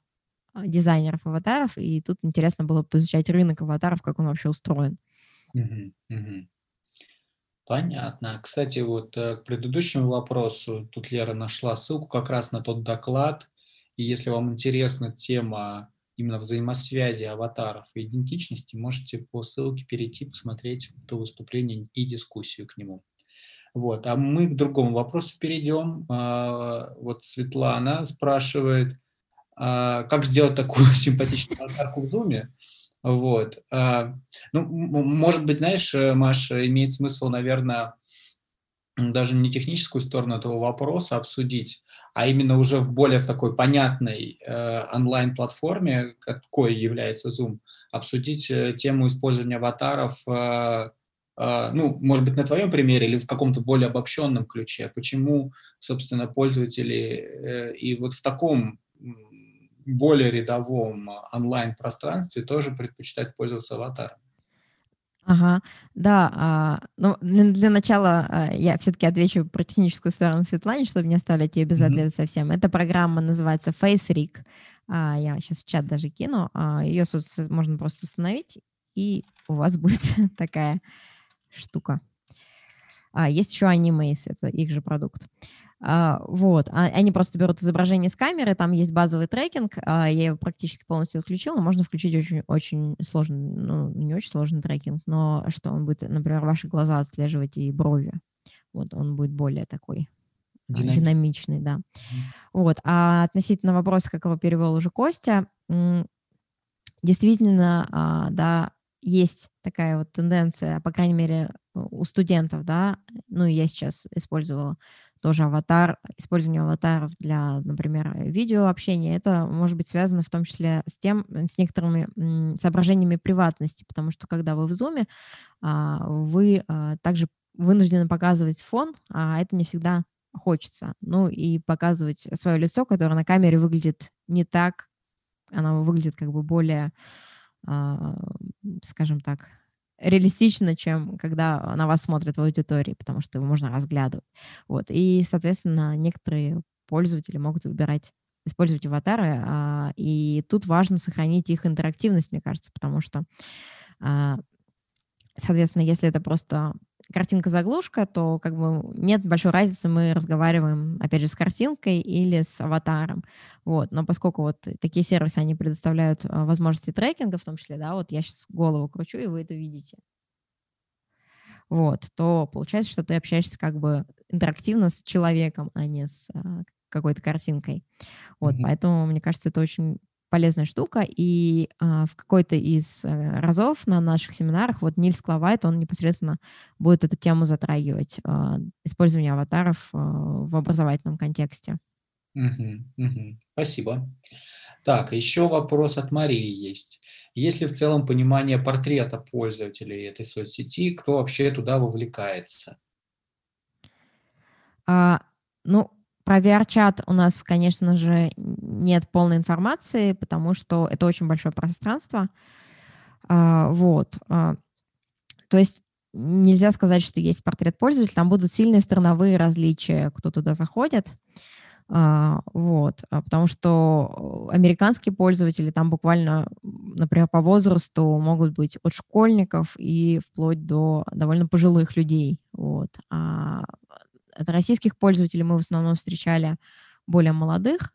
а, дизайнеров аватаров. И тут интересно было поизучать рынок аватаров, как он вообще устроен. Mm-hmm. Mm-hmm. Понятно. Кстати, вот э, к предыдущему вопросу, тут Лера нашла ссылку как раз на тот доклад. И если вам интересна тема именно взаимосвязи аватаров и идентичности, можете по ссылке перейти, посмотреть то выступление и дискуссию к нему. Вот. А мы к другому вопросу перейдем. А, вот Светлана спрашивает, а, как сделать такую [laughs] симпатичную аватарку в Zoom? Вот. А, ну, может быть, знаешь, Маша, имеет смысл, наверное, даже не техническую сторону этого вопроса обсудить, а именно уже в более в такой понятной э, онлайн-платформе, какой является Zoom, обсудить э, тему использования аватаров, э, э, ну, может быть, на твоем примере или в каком-то более обобщенном ключе. Почему, собственно, пользователи э, и вот в таком более рядовом онлайн-пространстве тоже предпочитают пользоваться аватаром? Ага, да. А, ну, для, для начала а, я все-таки отвечу про техническую сторону Светлане, чтобы не оставлять ее без mm-hmm. ответа совсем. Эта программа называется FaceRig. А, я сейчас в чат даже кину. А, ее можно просто установить, и у вас [laughs] будет такая штука. А, есть еще Animaze, это их же продукт. А, вот, а, они просто берут изображение с камеры, там есть базовый трекинг, а, я его практически полностью отключила, можно включить очень, очень сложный, ну, не очень сложный трекинг, но что он будет, например, ваши глаза отслеживать и брови. Вот, он будет более такой Динамичный, динамичный да. Mm. Вот, а относительно вопроса, как его перевел уже Костя, действительно, да, есть такая вот тенденция, по крайней мере, у студентов, да, ну, я сейчас использовала тоже аватар, использование аватаров для, например, видеообщения, это может быть связано в том числе с тем, с некоторыми соображениями приватности, потому что когда вы в зуме, а, вы а, также вынуждены показывать фон, а это не всегда хочется. Ну и показывать свое лицо, которое на камере выглядит не так, оно выглядит как бы более, а, скажем так, реалистично, чем когда на вас смотрят в аудитории, потому что его можно разглядывать. Вот. И, соответственно, некоторые пользователи могут выбирать использовать аватары, а, и тут важно сохранить их интерактивность, мне кажется, потому что, а, соответственно, если это просто картинка-заглушка, то как бы нет большой разницы, мы разговариваем, опять же, с картинкой или с аватаром. Вот. Но поскольку вот такие сервисы, они предоставляют а, возможности трекинга, в том числе, да, вот я сейчас голову кручу, и вы это видите. Вот, то получается, что ты общаешься как бы интерактивно с человеком, а не с а, какой-то картинкой. Вот, mm-hmm. поэтому, мне кажется, это очень полезная штука, и а, в какой-то из а, разов на наших семинарах вот Нильс Клавайт, он непосредственно будет эту тему затрагивать, а, использование аватаров а, в образовательном контексте. Угу, угу. Спасибо. Так, еще вопрос от Марии есть. Есть ли в целом понимание портрета пользователей этой соцсети, кто вообще туда вовлекается? А, ну, про VR-чат у нас, конечно же, нет полной информации, потому что это очень большое пространство. А, вот. А, то есть нельзя сказать, что есть портрет пользователя, там будут сильные страновые различия, кто туда заходит. А, вот, потому что американские пользователи там буквально, например, по возрасту могут быть от школьников и вплоть до довольно пожилых людей. Вот. А от российских пользователей мы в основном встречали более молодых,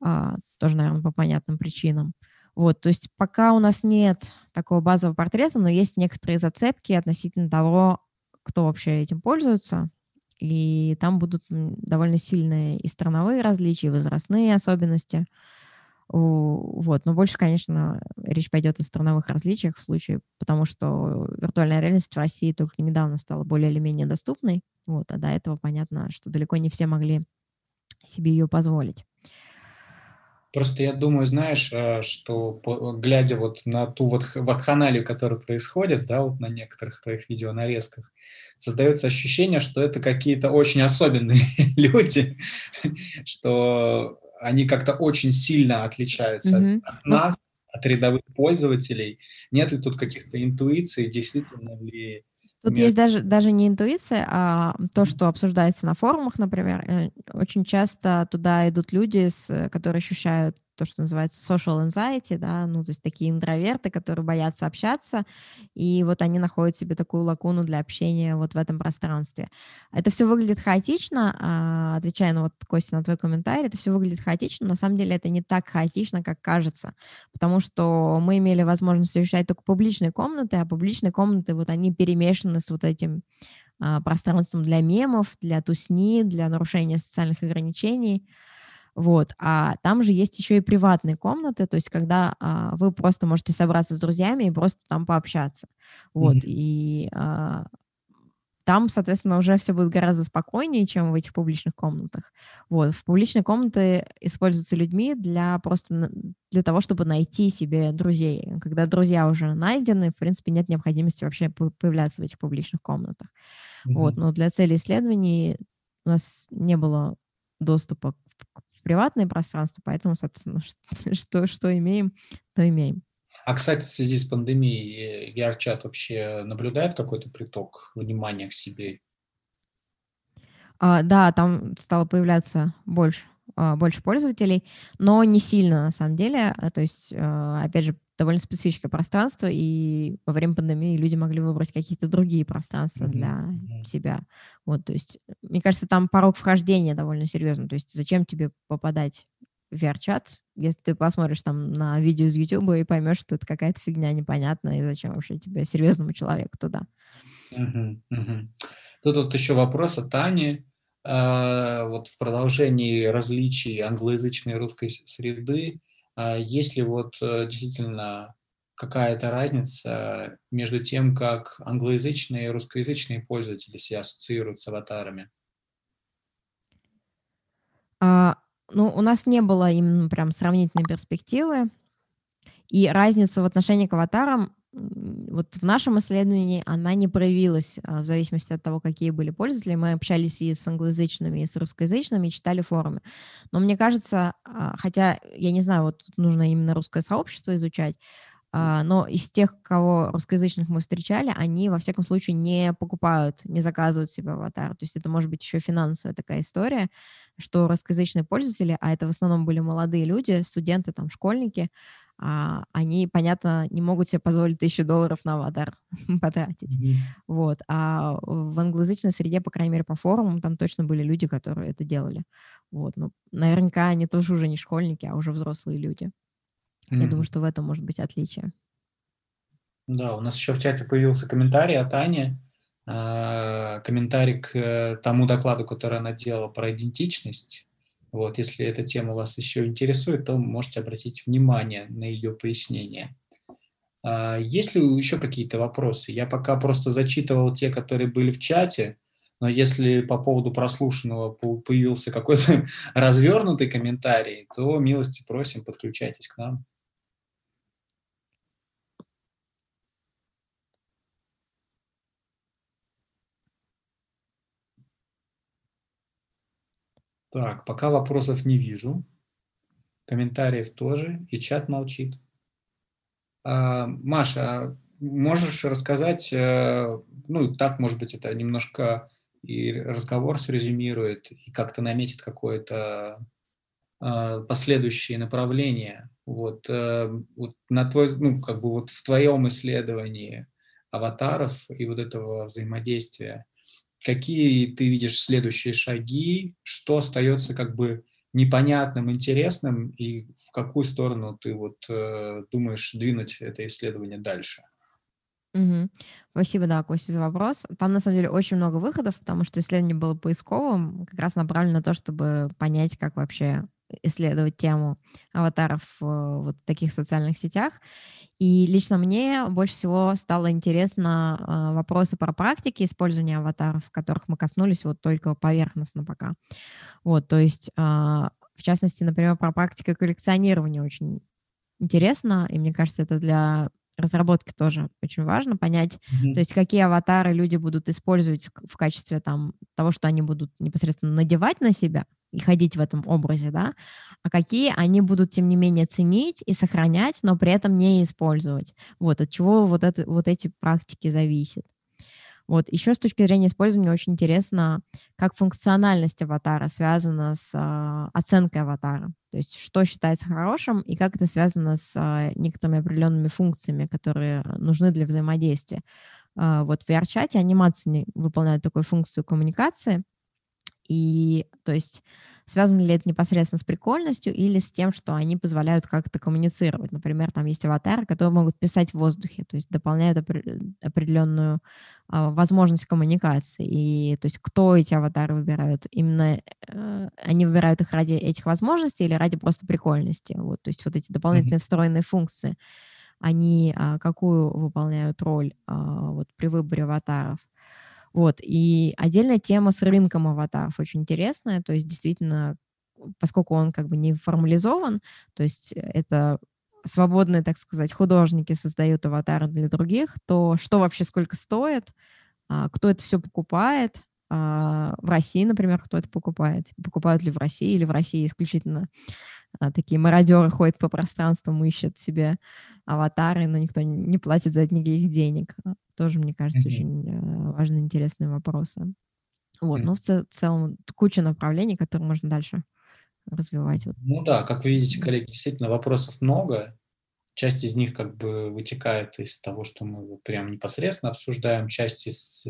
а, тоже, наверное, по понятным причинам. Вот, то есть пока у нас нет такого базового портрета, но есть некоторые зацепки относительно того, кто вообще этим пользуется, и там будут довольно сильные и страновые различия, и возрастные особенности. Вот. Но больше, конечно, речь пойдет о страновых различиях в случае, потому что виртуальная реальность в России только недавно стала более или менее доступной. Вот, а до этого понятно, что далеко не все могли себе ее позволить. Просто я думаю, знаешь, э, что глядя вот на ту вот вакханалию, которая происходит, да, вот на некоторых твоих видеонарезках, создается ощущение, что это какие-то очень особенные [laughs] люди, что они как-то очень сильно отличаются mm-hmm. от ну нас, от рядовых пользователей. Нет ли тут каких-то интуиций, действительно ли Тут Нет. есть даже, даже не интуиция, а то, что обсуждается на форумах, например. Э, очень часто туда идут люди, с, которые ощущают то, что называется social anxiety, да, ну, то есть такие интроверты, которые боятся общаться, и вот они находят себе такую лакуну для общения вот в этом пространстве. Это все выглядит хаотично, а, отвечая на вот, Костя, на твой комментарий, это все выглядит хаотично, но на самом деле это не так хаотично, как кажется, потому что мы имели возможность ощущать только публичные комнаты, а публичные комнаты, вот они перемешаны с вот этим а, пространством для мемов, для тусни, для нарушения социальных ограничений, вот. А там же есть еще и приватные комнаты, то есть когда а, вы просто можете собраться с друзьями и просто там пообщаться. Вот. Mm-hmm. И а, там, соответственно, уже все будет гораздо спокойнее, чем в этих публичных комнатах. Вот. В публичные комнаты используются людьми для просто для того, чтобы найти себе друзей. Когда друзья уже найдены, в принципе, нет необходимости вообще появляться в этих публичных комнатах. Mm-hmm. Вот. Но для цели исследований у нас не было доступа приватное пространство, поэтому, собственно, [laughs] что, что имеем, то имеем. А, кстати, в связи с пандемией э, вообще наблюдает какой-то приток внимания к себе? А, да, там стало появляться больше, а, больше пользователей, но не сильно на самом деле. То есть, а, опять же, довольно специфическое пространство, и во время пандемии люди могли выбрать какие-то другие пространства mm-hmm. для себя. Вот, то есть, мне кажется, там порог вхождения довольно серьезный. То есть, зачем тебе попадать в VR-чат, если ты посмотришь там на видео из YouTube и поймешь, что это какая-то фигня непонятная, и зачем вообще тебе, серьезному человеку, туда. Uh-huh, uh-huh. Тут вот еще вопрос от Тани. Uh, вот в продолжении различий англоязычной и русской среды, а есть ли вот э, действительно какая-то разница между тем, как англоязычные и русскоязычные пользователи себя ассоциируют с аватарами? А, ну, у нас не было именно прям сравнительной перспективы. И разницу в отношении к аватарам вот в нашем исследовании она не проявилась а, в зависимости от того, какие были пользователи. Мы общались и с англоязычными, и с русскоязычными, и читали форумы. Но мне кажется, а, хотя я не знаю, вот тут нужно именно русское сообщество изучать, а, но из тех, кого русскоязычных мы встречали, они, во всяком случае, не покупают, не заказывают себе аватар. То есть это может быть еще финансовая такая история, что русскоязычные пользователи, а это в основном были молодые люди, студенты, там, школьники, а, они, понятно, не могут себе позволить тысячу долларов на аватар [laughs] потратить. Mm-hmm. Вот. А в англоязычной среде, по крайней мере, по форумам, там точно были люди, которые это делали. Вот. Ну, наверняка они тоже уже не школьники, а уже взрослые люди. Я думаю, что в этом может быть отличие. Да, у нас еще в чате появился комментарий от Ани. Э, комментарий к э, тому докладу, который она делала про идентичность. Вот, если эта тема вас еще интересует, то можете обратить внимание на ее пояснение. А, есть ли еще какие-то вопросы? Я пока просто зачитывал те, которые были в чате, но если по поводу прослушанного появился какой-то [laughs] развернутый комментарий, то милости просим, подключайтесь к нам. Так, пока вопросов не вижу. Комментариев тоже, и чат молчит. А, Маша, можешь рассказать, э, ну, так, может быть, это немножко и разговор срезюмирует, и как-то наметит какое-то а, последующее направление. Вот, э, вот на твой, ну, как бы вот в твоем исследовании аватаров и вот этого взаимодействия, какие ты видишь следующие шаги, что остается как бы непонятным, интересным, и в какую сторону ты вот э, думаешь двинуть это исследование дальше? Угу. Спасибо, да, Костя, за вопрос. Там, на самом деле, очень много выходов, потому что исследование было поисковым, как раз направлено на то, чтобы понять, как вообще исследовать тему аватаров в вот таких социальных сетях. И лично мне больше всего стало интересно э, вопросы про практики использования аватаров, которых мы коснулись вот только поверхностно пока. Вот, то есть, э, в частности, например, про практику коллекционирования очень интересно, и мне кажется, это для разработки тоже очень важно понять, mm-hmm. то есть какие аватары люди будут использовать в качестве там того, что они будут непосредственно надевать на себя, и ходить в этом образе, да, а какие они будут, тем не менее, ценить и сохранять, но при этом не использовать. Вот, от чего вот, это, вот эти практики зависят. Вот, еще с точки зрения использования очень интересно, как функциональность аватара связана с э, оценкой аватара. То есть что считается хорошим и как это связано с э, некоторыми определенными функциями, которые нужны для взаимодействия. Э, вот в VR-чате анимации выполняют такую функцию коммуникации, и то есть связано ли это непосредственно с прикольностью или с тем, что они позволяют как-то коммуницировать. Например, там есть аватары, которые могут писать в воздухе, то есть дополняют определенную а, возможность коммуникации. И то есть кто эти аватары выбирают? Именно э, они выбирают их ради этих возможностей или ради просто прикольности? Вот, то есть вот эти дополнительные mm-hmm. встроенные функции, они а, какую выполняют роль а, вот при выборе аватаров? Вот, и отдельная тема с рынком аватаров очень интересная, то есть действительно, поскольку он как бы не формализован, то есть это свободные, так сказать, художники создают аватары для других, то что вообще сколько стоит, а, кто это все покупает, а, в России, например, кто это покупает, покупают ли в России или в России исключительно а, такие мародеры ходят по пространству, ищут себе аватары, но никто не платит за них денег. Тоже, мне кажется, mm-hmm. очень э, важные, интересные вопросы. Вот, mm-hmm. ну, в, цел, целом, куча направлений, которые можно дальше развивать. Ну да, как вы видите, коллеги, действительно вопросов много. Часть из них как бы вытекает из того, что мы вот прям непосредственно обсуждаем, часть из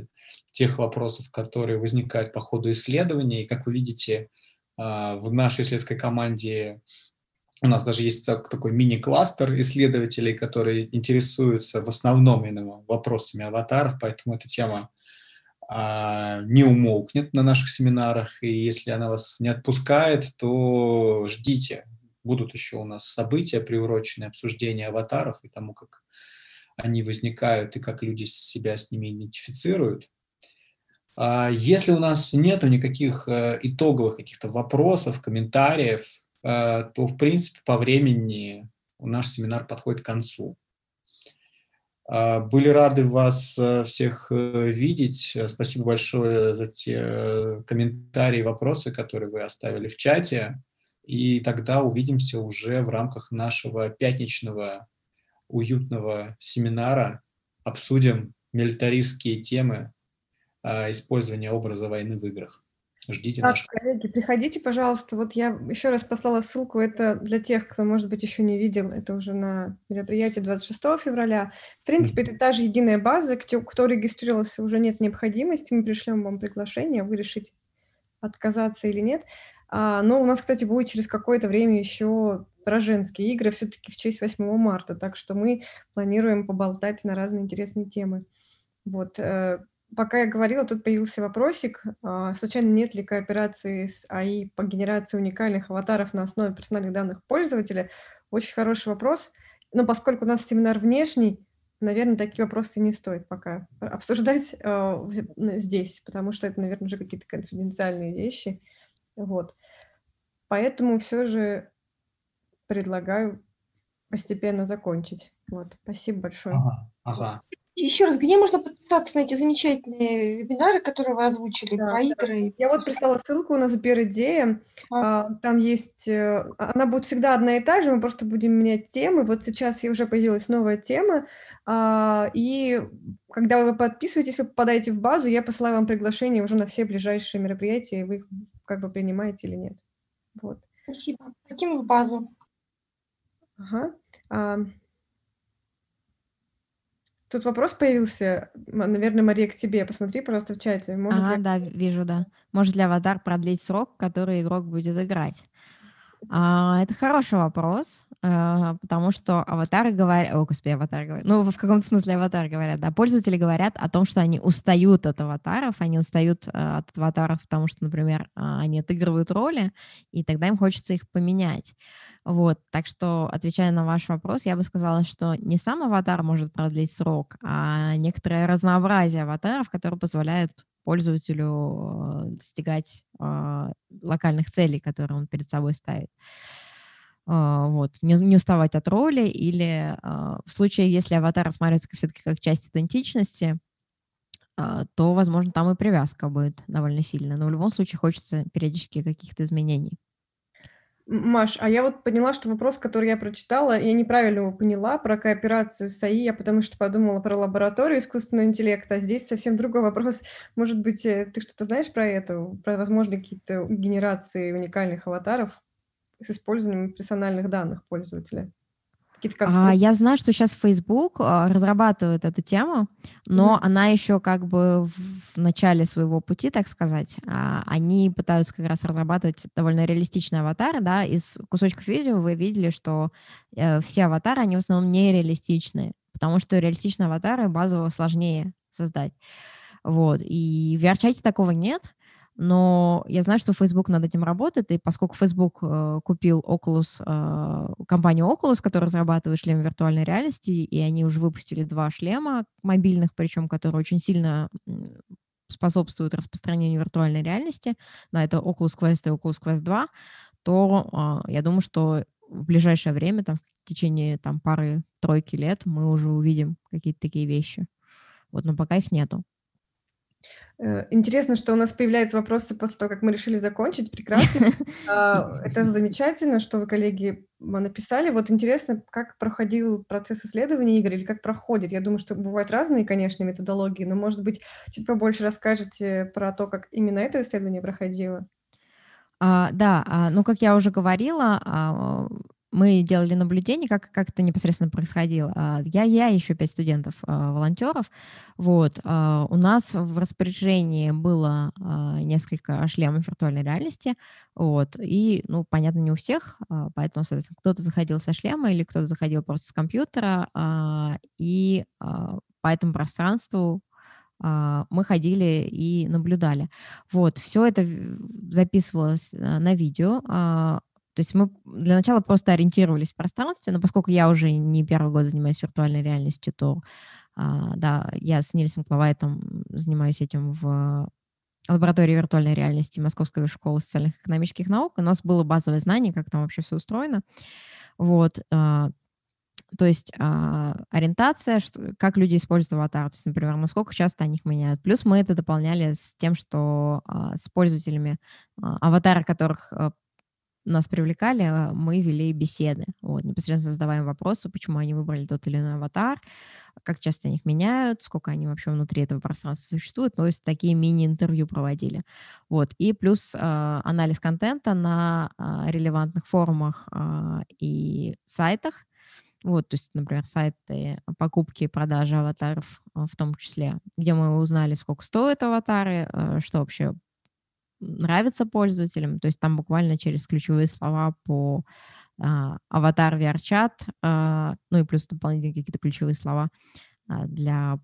тех вопросов, которые возникают по ходу исследования. И как вы видите, а, в нашей исследовательской команде у нас даже есть такой мини-кластер исследователей, которые интересуются в основном именно вопросами аватаров, поэтому эта тема а, не умолкнет на наших семинарах, и если она вас не отпускает, то ждите. Будут еще у нас события, приуроченные обсуждения аватаров и тому, как они возникают и как люди себя с ними идентифицируют. А если у нас нету никаких э, итоговых каких-то вопросов, комментариев, то, в принципе, по времени наш семинар подходит к концу. А, были рады вас э, всех э, видеть. Спасибо большое за те комментарии и вопросы, которые вы оставили в чате. И тогда увидимся уже в рамках нашего пятничного уютного семинара обсудим милитаристские темы использования образа войны в играх. Ждите так, наших. коллеги, приходите, пожалуйста. Вот я еще раз послала ссылку. Это для тех, кто, может быть, еще не видел. Это уже на мероприятии 26 февраля. В принципе, это та же единая база. Кто, кто регистрировался, уже нет необходимости. Мы пришлем вам приглашение. Вы решите, отказаться или нет. А, но у нас, кстати, будет через какое-то время еще про женские игры, все-таки в честь 8 марта. Так что мы планируем поболтать на разные интересные темы. Вот. Пока я говорила, тут появился вопросик. А, случайно нет ли кооперации с АИ по генерации уникальных аватаров на основе персональных данных пользователя? Очень хороший вопрос. Но поскольку у нас семинар внешний, наверное, такие вопросы не стоит пока [laughs] обсуждать э, здесь, потому что это, наверное, уже какие-то конфиденциальные вещи. Вот. Поэтому все же предлагаю постепенно закончить. Вот. Спасибо большое. Ага, ага. Еще раз, где можно подписаться на эти замечательные вебинары, которые вы озвучили, Да, про да. игры? Я вот прислала ссылку, у нас идея. А. А, Там есть, э, она будет всегда одна и та же, мы просто будем менять темы. Вот сейчас и уже появилась новая тема, а, и когда вы подписываетесь, вы попадаете в базу, я посылаю вам приглашение уже на все ближайшие мероприятия, вы их как бы принимаете или нет. Вот. Спасибо. Каким в базу? Ага. А, Тут вопрос появился, наверное, Мария, к тебе. Посмотри, пожалуйста, в чате. Может Ага, ли... да, вижу, да. Может ли аватар продлить срок, который игрок будет играть? А, это хороший вопрос, а, потому что аватары говорят... О, господи, аватары говорят. Ну, в каком-то смысле аватары говорят, да. Пользователи говорят о том, что они устают от аватаров, они устают а, от аватаров, потому что, например, а, они отыгрывают роли, и тогда им хочется их поменять. Вот, так что, отвечая на ваш вопрос, я бы сказала, что не сам аватар может продлить срок, а некоторое разнообразие аватаров, которое позволяет пользователю э, достигать э, локальных целей, которые он перед собой ставит. Э, вот, не, не уставать от роли, или э, в случае, если аватар рассматривается все-таки как часть идентичности, то, возможно, там и привязка будет довольно сильная. Но в любом случае хочется периодически каких-то изменений. Маш, а я вот поняла, что вопрос, который я прочитала, я неправильно его поняла про кооперацию с АИ, я потому что подумала про лабораторию искусственного интеллекта, а здесь совсем другой вопрос. [laughs] Может быть, э, ты что-то знаешь про это, про возможные какие-то генерации уникальных аватаров с использованием персональных данных пользователя? Какие-то А, конструкции? я знаю, что сейчас Facebook а, разрабатывает эту тему, но Мгм. она еще как бы в начале своего пути, так сказать. А, Они пытаются как раз разрабатывать довольно реалистичные аватары, да. Из кусочков видео вы видели, что э, все аватары, они в основном нереалистичные, потому что реалистичные аватары базово сложнее создать. Вот. И в VR-чате такого нет, но я знаю, что Facebook над этим работает, и поскольку Facebook э, купил Oculus, э, компанию Oculus, которая разрабатывает шлем виртуальной реальности, и они уже выпустили два шлема мобильных, причем, которые очень сильно способствуют распространению виртуальной реальности, да, это Oculus Quest и Oculus Quest 2, то а, я думаю, что в ближайшее время, там, в течение там, пары-тройки лет мы уже увидим какие-то такие вещи. Вот, но пока их нету. Э, Интересно, что у нас появляются вопросы после того, как мы решили закончить. Прекрасно. [laughs] А, Это замечательно, что вы, коллеги, написали. Вот интересно, как проходил процесс исследования игр или как проходит. Я думаю, что бывают разные, конечно, методологии, но, может быть, чуть побольше расскажете про то, как именно это исследование проходило. А, да, а, ну, как я уже говорила, мы делали наблюдение, как, как это непосредственно происходило. А, Я, я еще пять студентов, а, волонтеров. Вот. а, У нас в распоряжении было несколько шлемов виртуальной реальности. Вот. И, ну, понятно, не у всех, поэтому, соответственно, кто-то заходил со шлема или кто-то заходил просто с компьютера. И по этому пространству мы ходили и наблюдали. Вот, все это записывалось на видео. То есть мы для начала просто ориентировались в пространстве, но поскольку я уже не первый год занимаюсь виртуальной реальностью, то а, да, я с Нильсом Клавайтом занимаюсь этим в лаборатории виртуальной реальности Московской школы социальных и экономических наук. У нас было базовое знание, как там вообще все устроено. Вот. а, То есть а, ориентация, что- как люди используют аватар, то есть, например, насколько часто они их меняют. Плюс мы это дополняли с тем, что а, с пользователями, а, аватары которых а, нас привлекали, а, мы вели беседы, вот, непосредственно задаваем вопросы, почему они выбрали тот или иной аватар, как часто они их меняют, сколько они вообще внутри этого пространства существуют, то есть такие мини-интервью проводили. Вот. И плюс э, анализ контента на э, релевантных форумах э, и сайтах, вот, то есть, например, сайты покупки и продажи аватаров в том числе, где мы узнали, сколько стоят аватары, что вообще нравится пользователям. То есть там буквально через ключевые слова по а, аватар VR-чат, а, ну и плюс дополнительные какие-то ключевые слова а, для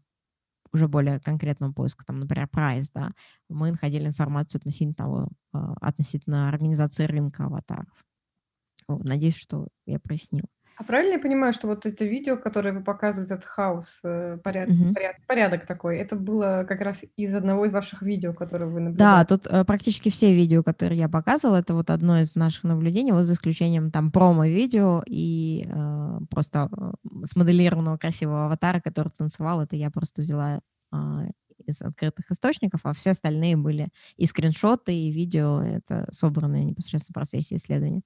уже более конкретного поиска, там, например, прайс, да, мы находили информацию относительно того, относительно организации рынка аватаров. Надеюсь, что я прояснила. А правильно я понимаю, что вот это видео, которое вы показываете, этот хаос, э, поряд, угу. поряд, порядок такой, это было как раз из одного из ваших видео, которое вы наблюдали? Да, тут э, практически все видео, которые я показывала, это вот одно из наших наблюдений, вот за исключением там промо-видео и э, просто э, смоделированного красивого аватара, который танцевал, это я просто взяла э, из открытых источников, а все остальные были и скриншоты, и видео, это собранные непосредственно в процессе исследования.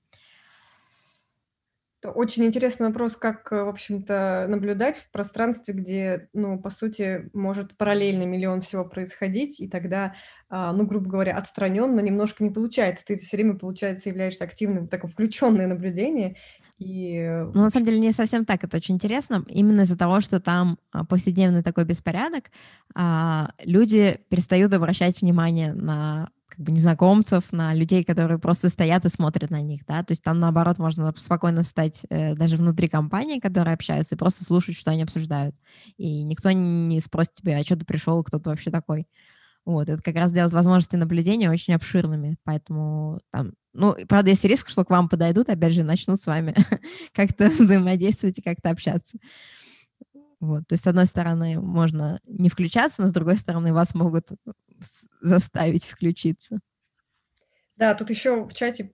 Очень интересный вопрос, как, э, в общем-то, наблюдать в пространстве, где, ну, по сути, может параллельно миллион всего происходить, и тогда, а, ну, грубо говоря, отстраненно немножко не получается. Ты все время, получается, являешься активным, такое включенное наблюдение. И... Э, ну, на самом деле, не совсем так. Это очень интересно. Именно из-за того, что там а, повседневный такой беспорядок, а, люди перестают обращать внимание на как бы незнакомцев, на людей, которые просто стоят и смотрят на них, да, то есть там, наоборот, можно спокойно стать э, даже внутри компании, которые общаются, и просто слушать, что они обсуждают. И никто не спросит тебя, а что ты пришел, кто ты вообще такой. Вот, это как раз делает возможности наблюдения очень обширными, поэтому там, ну, правда, есть риск, что к вам подойдут, опять же, начнут с вами [laughs] как-то [laughs] взаимодействовать и как-то общаться. Вот, то есть, с одной стороны, можно не включаться, но с другой стороны, вас могут заставить включиться. Да, тут еще в чате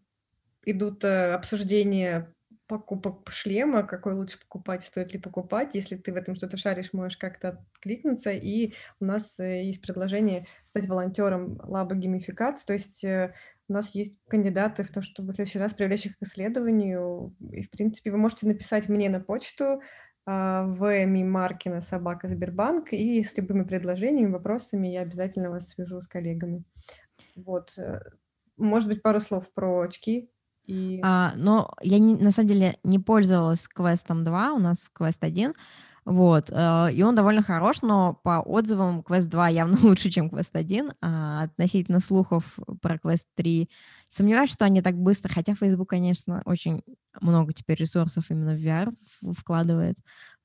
идут э, обсуждения покупок шлема, какой лучше покупать, стоит ли покупать. Если ты в этом что-то шаришь, можешь как-то кликнуться. И у нас э, есть предложение стать волонтером лаба геймификации. То есть э, у нас есть кандидаты в то, чтобы в следующий раз привлечь их к исследованию. И, в принципе, вы можете написать мне на почту в Мимаркина собака Сбербанк, и с любыми предложениями, вопросами я обязательно вас свяжу с коллегами. Вот. Э, может быть, пару слов про очки. И... А, но я не, на самом деле не пользовалась квестом 2, у нас квест 1. Вот, э, и он довольно хорош, но по отзывам Quest 2 явно [laughs] лучше, чем Quest 1. А относительно слухов про Quest 3 сомневаюсь, что они так быстро, хотя Facebook, конечно, очень много теперь ресурсов именно в VR вкладывает.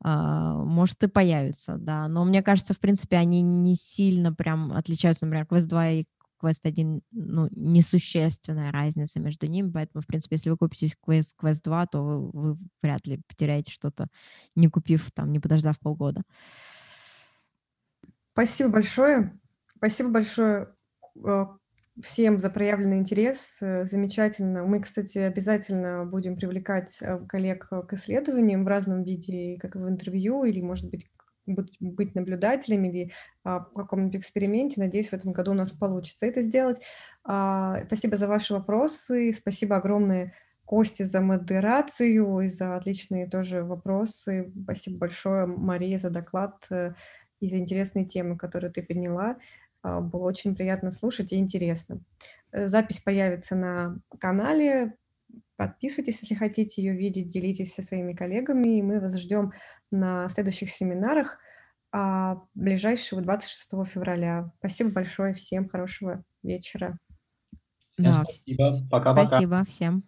А, может и появится, да. Но мне кажется, в принципе, они не сильно прям отличаются, например, Quest 2 и Quest 1, ну, несущественная разница между ними, поэтому, в принципе, если вы купите Quest, Quest 2, то вы, вы вряд ли потеряете что-то, не купив, там, не подождав полгода. Спасибо большое. Спасибо большое э, всем за проявленный интерес. Э, замечательно. Мы, кстати, обязательно будем привлекать э, коллег к исследованиям в разном виде, как в интервью или, может быть, быть, наблюдателем или а, в каком-нибудь эксперименте. Надеюсь, в этом году у нас получится это сделать. А, спасибо за ваши вопросы. Спасибо огромное Косте за модерацию и за отличные тоже вопросы. Спасибо большое, Мария, за доклад э, и за интересные темы, которые ты подняла. А, было очень приятно слушать и интересно. Э, запись появится на канале. Подписывайтесь, если хотите ее видеть, делитесь со своими коллегами. И мы вас ждем на следующих семинарах а, ближайшего 26 февраля. Спасибо большое всем, хорошего вечера. Да. Спасибо. Пока-пока. Спасибо всем.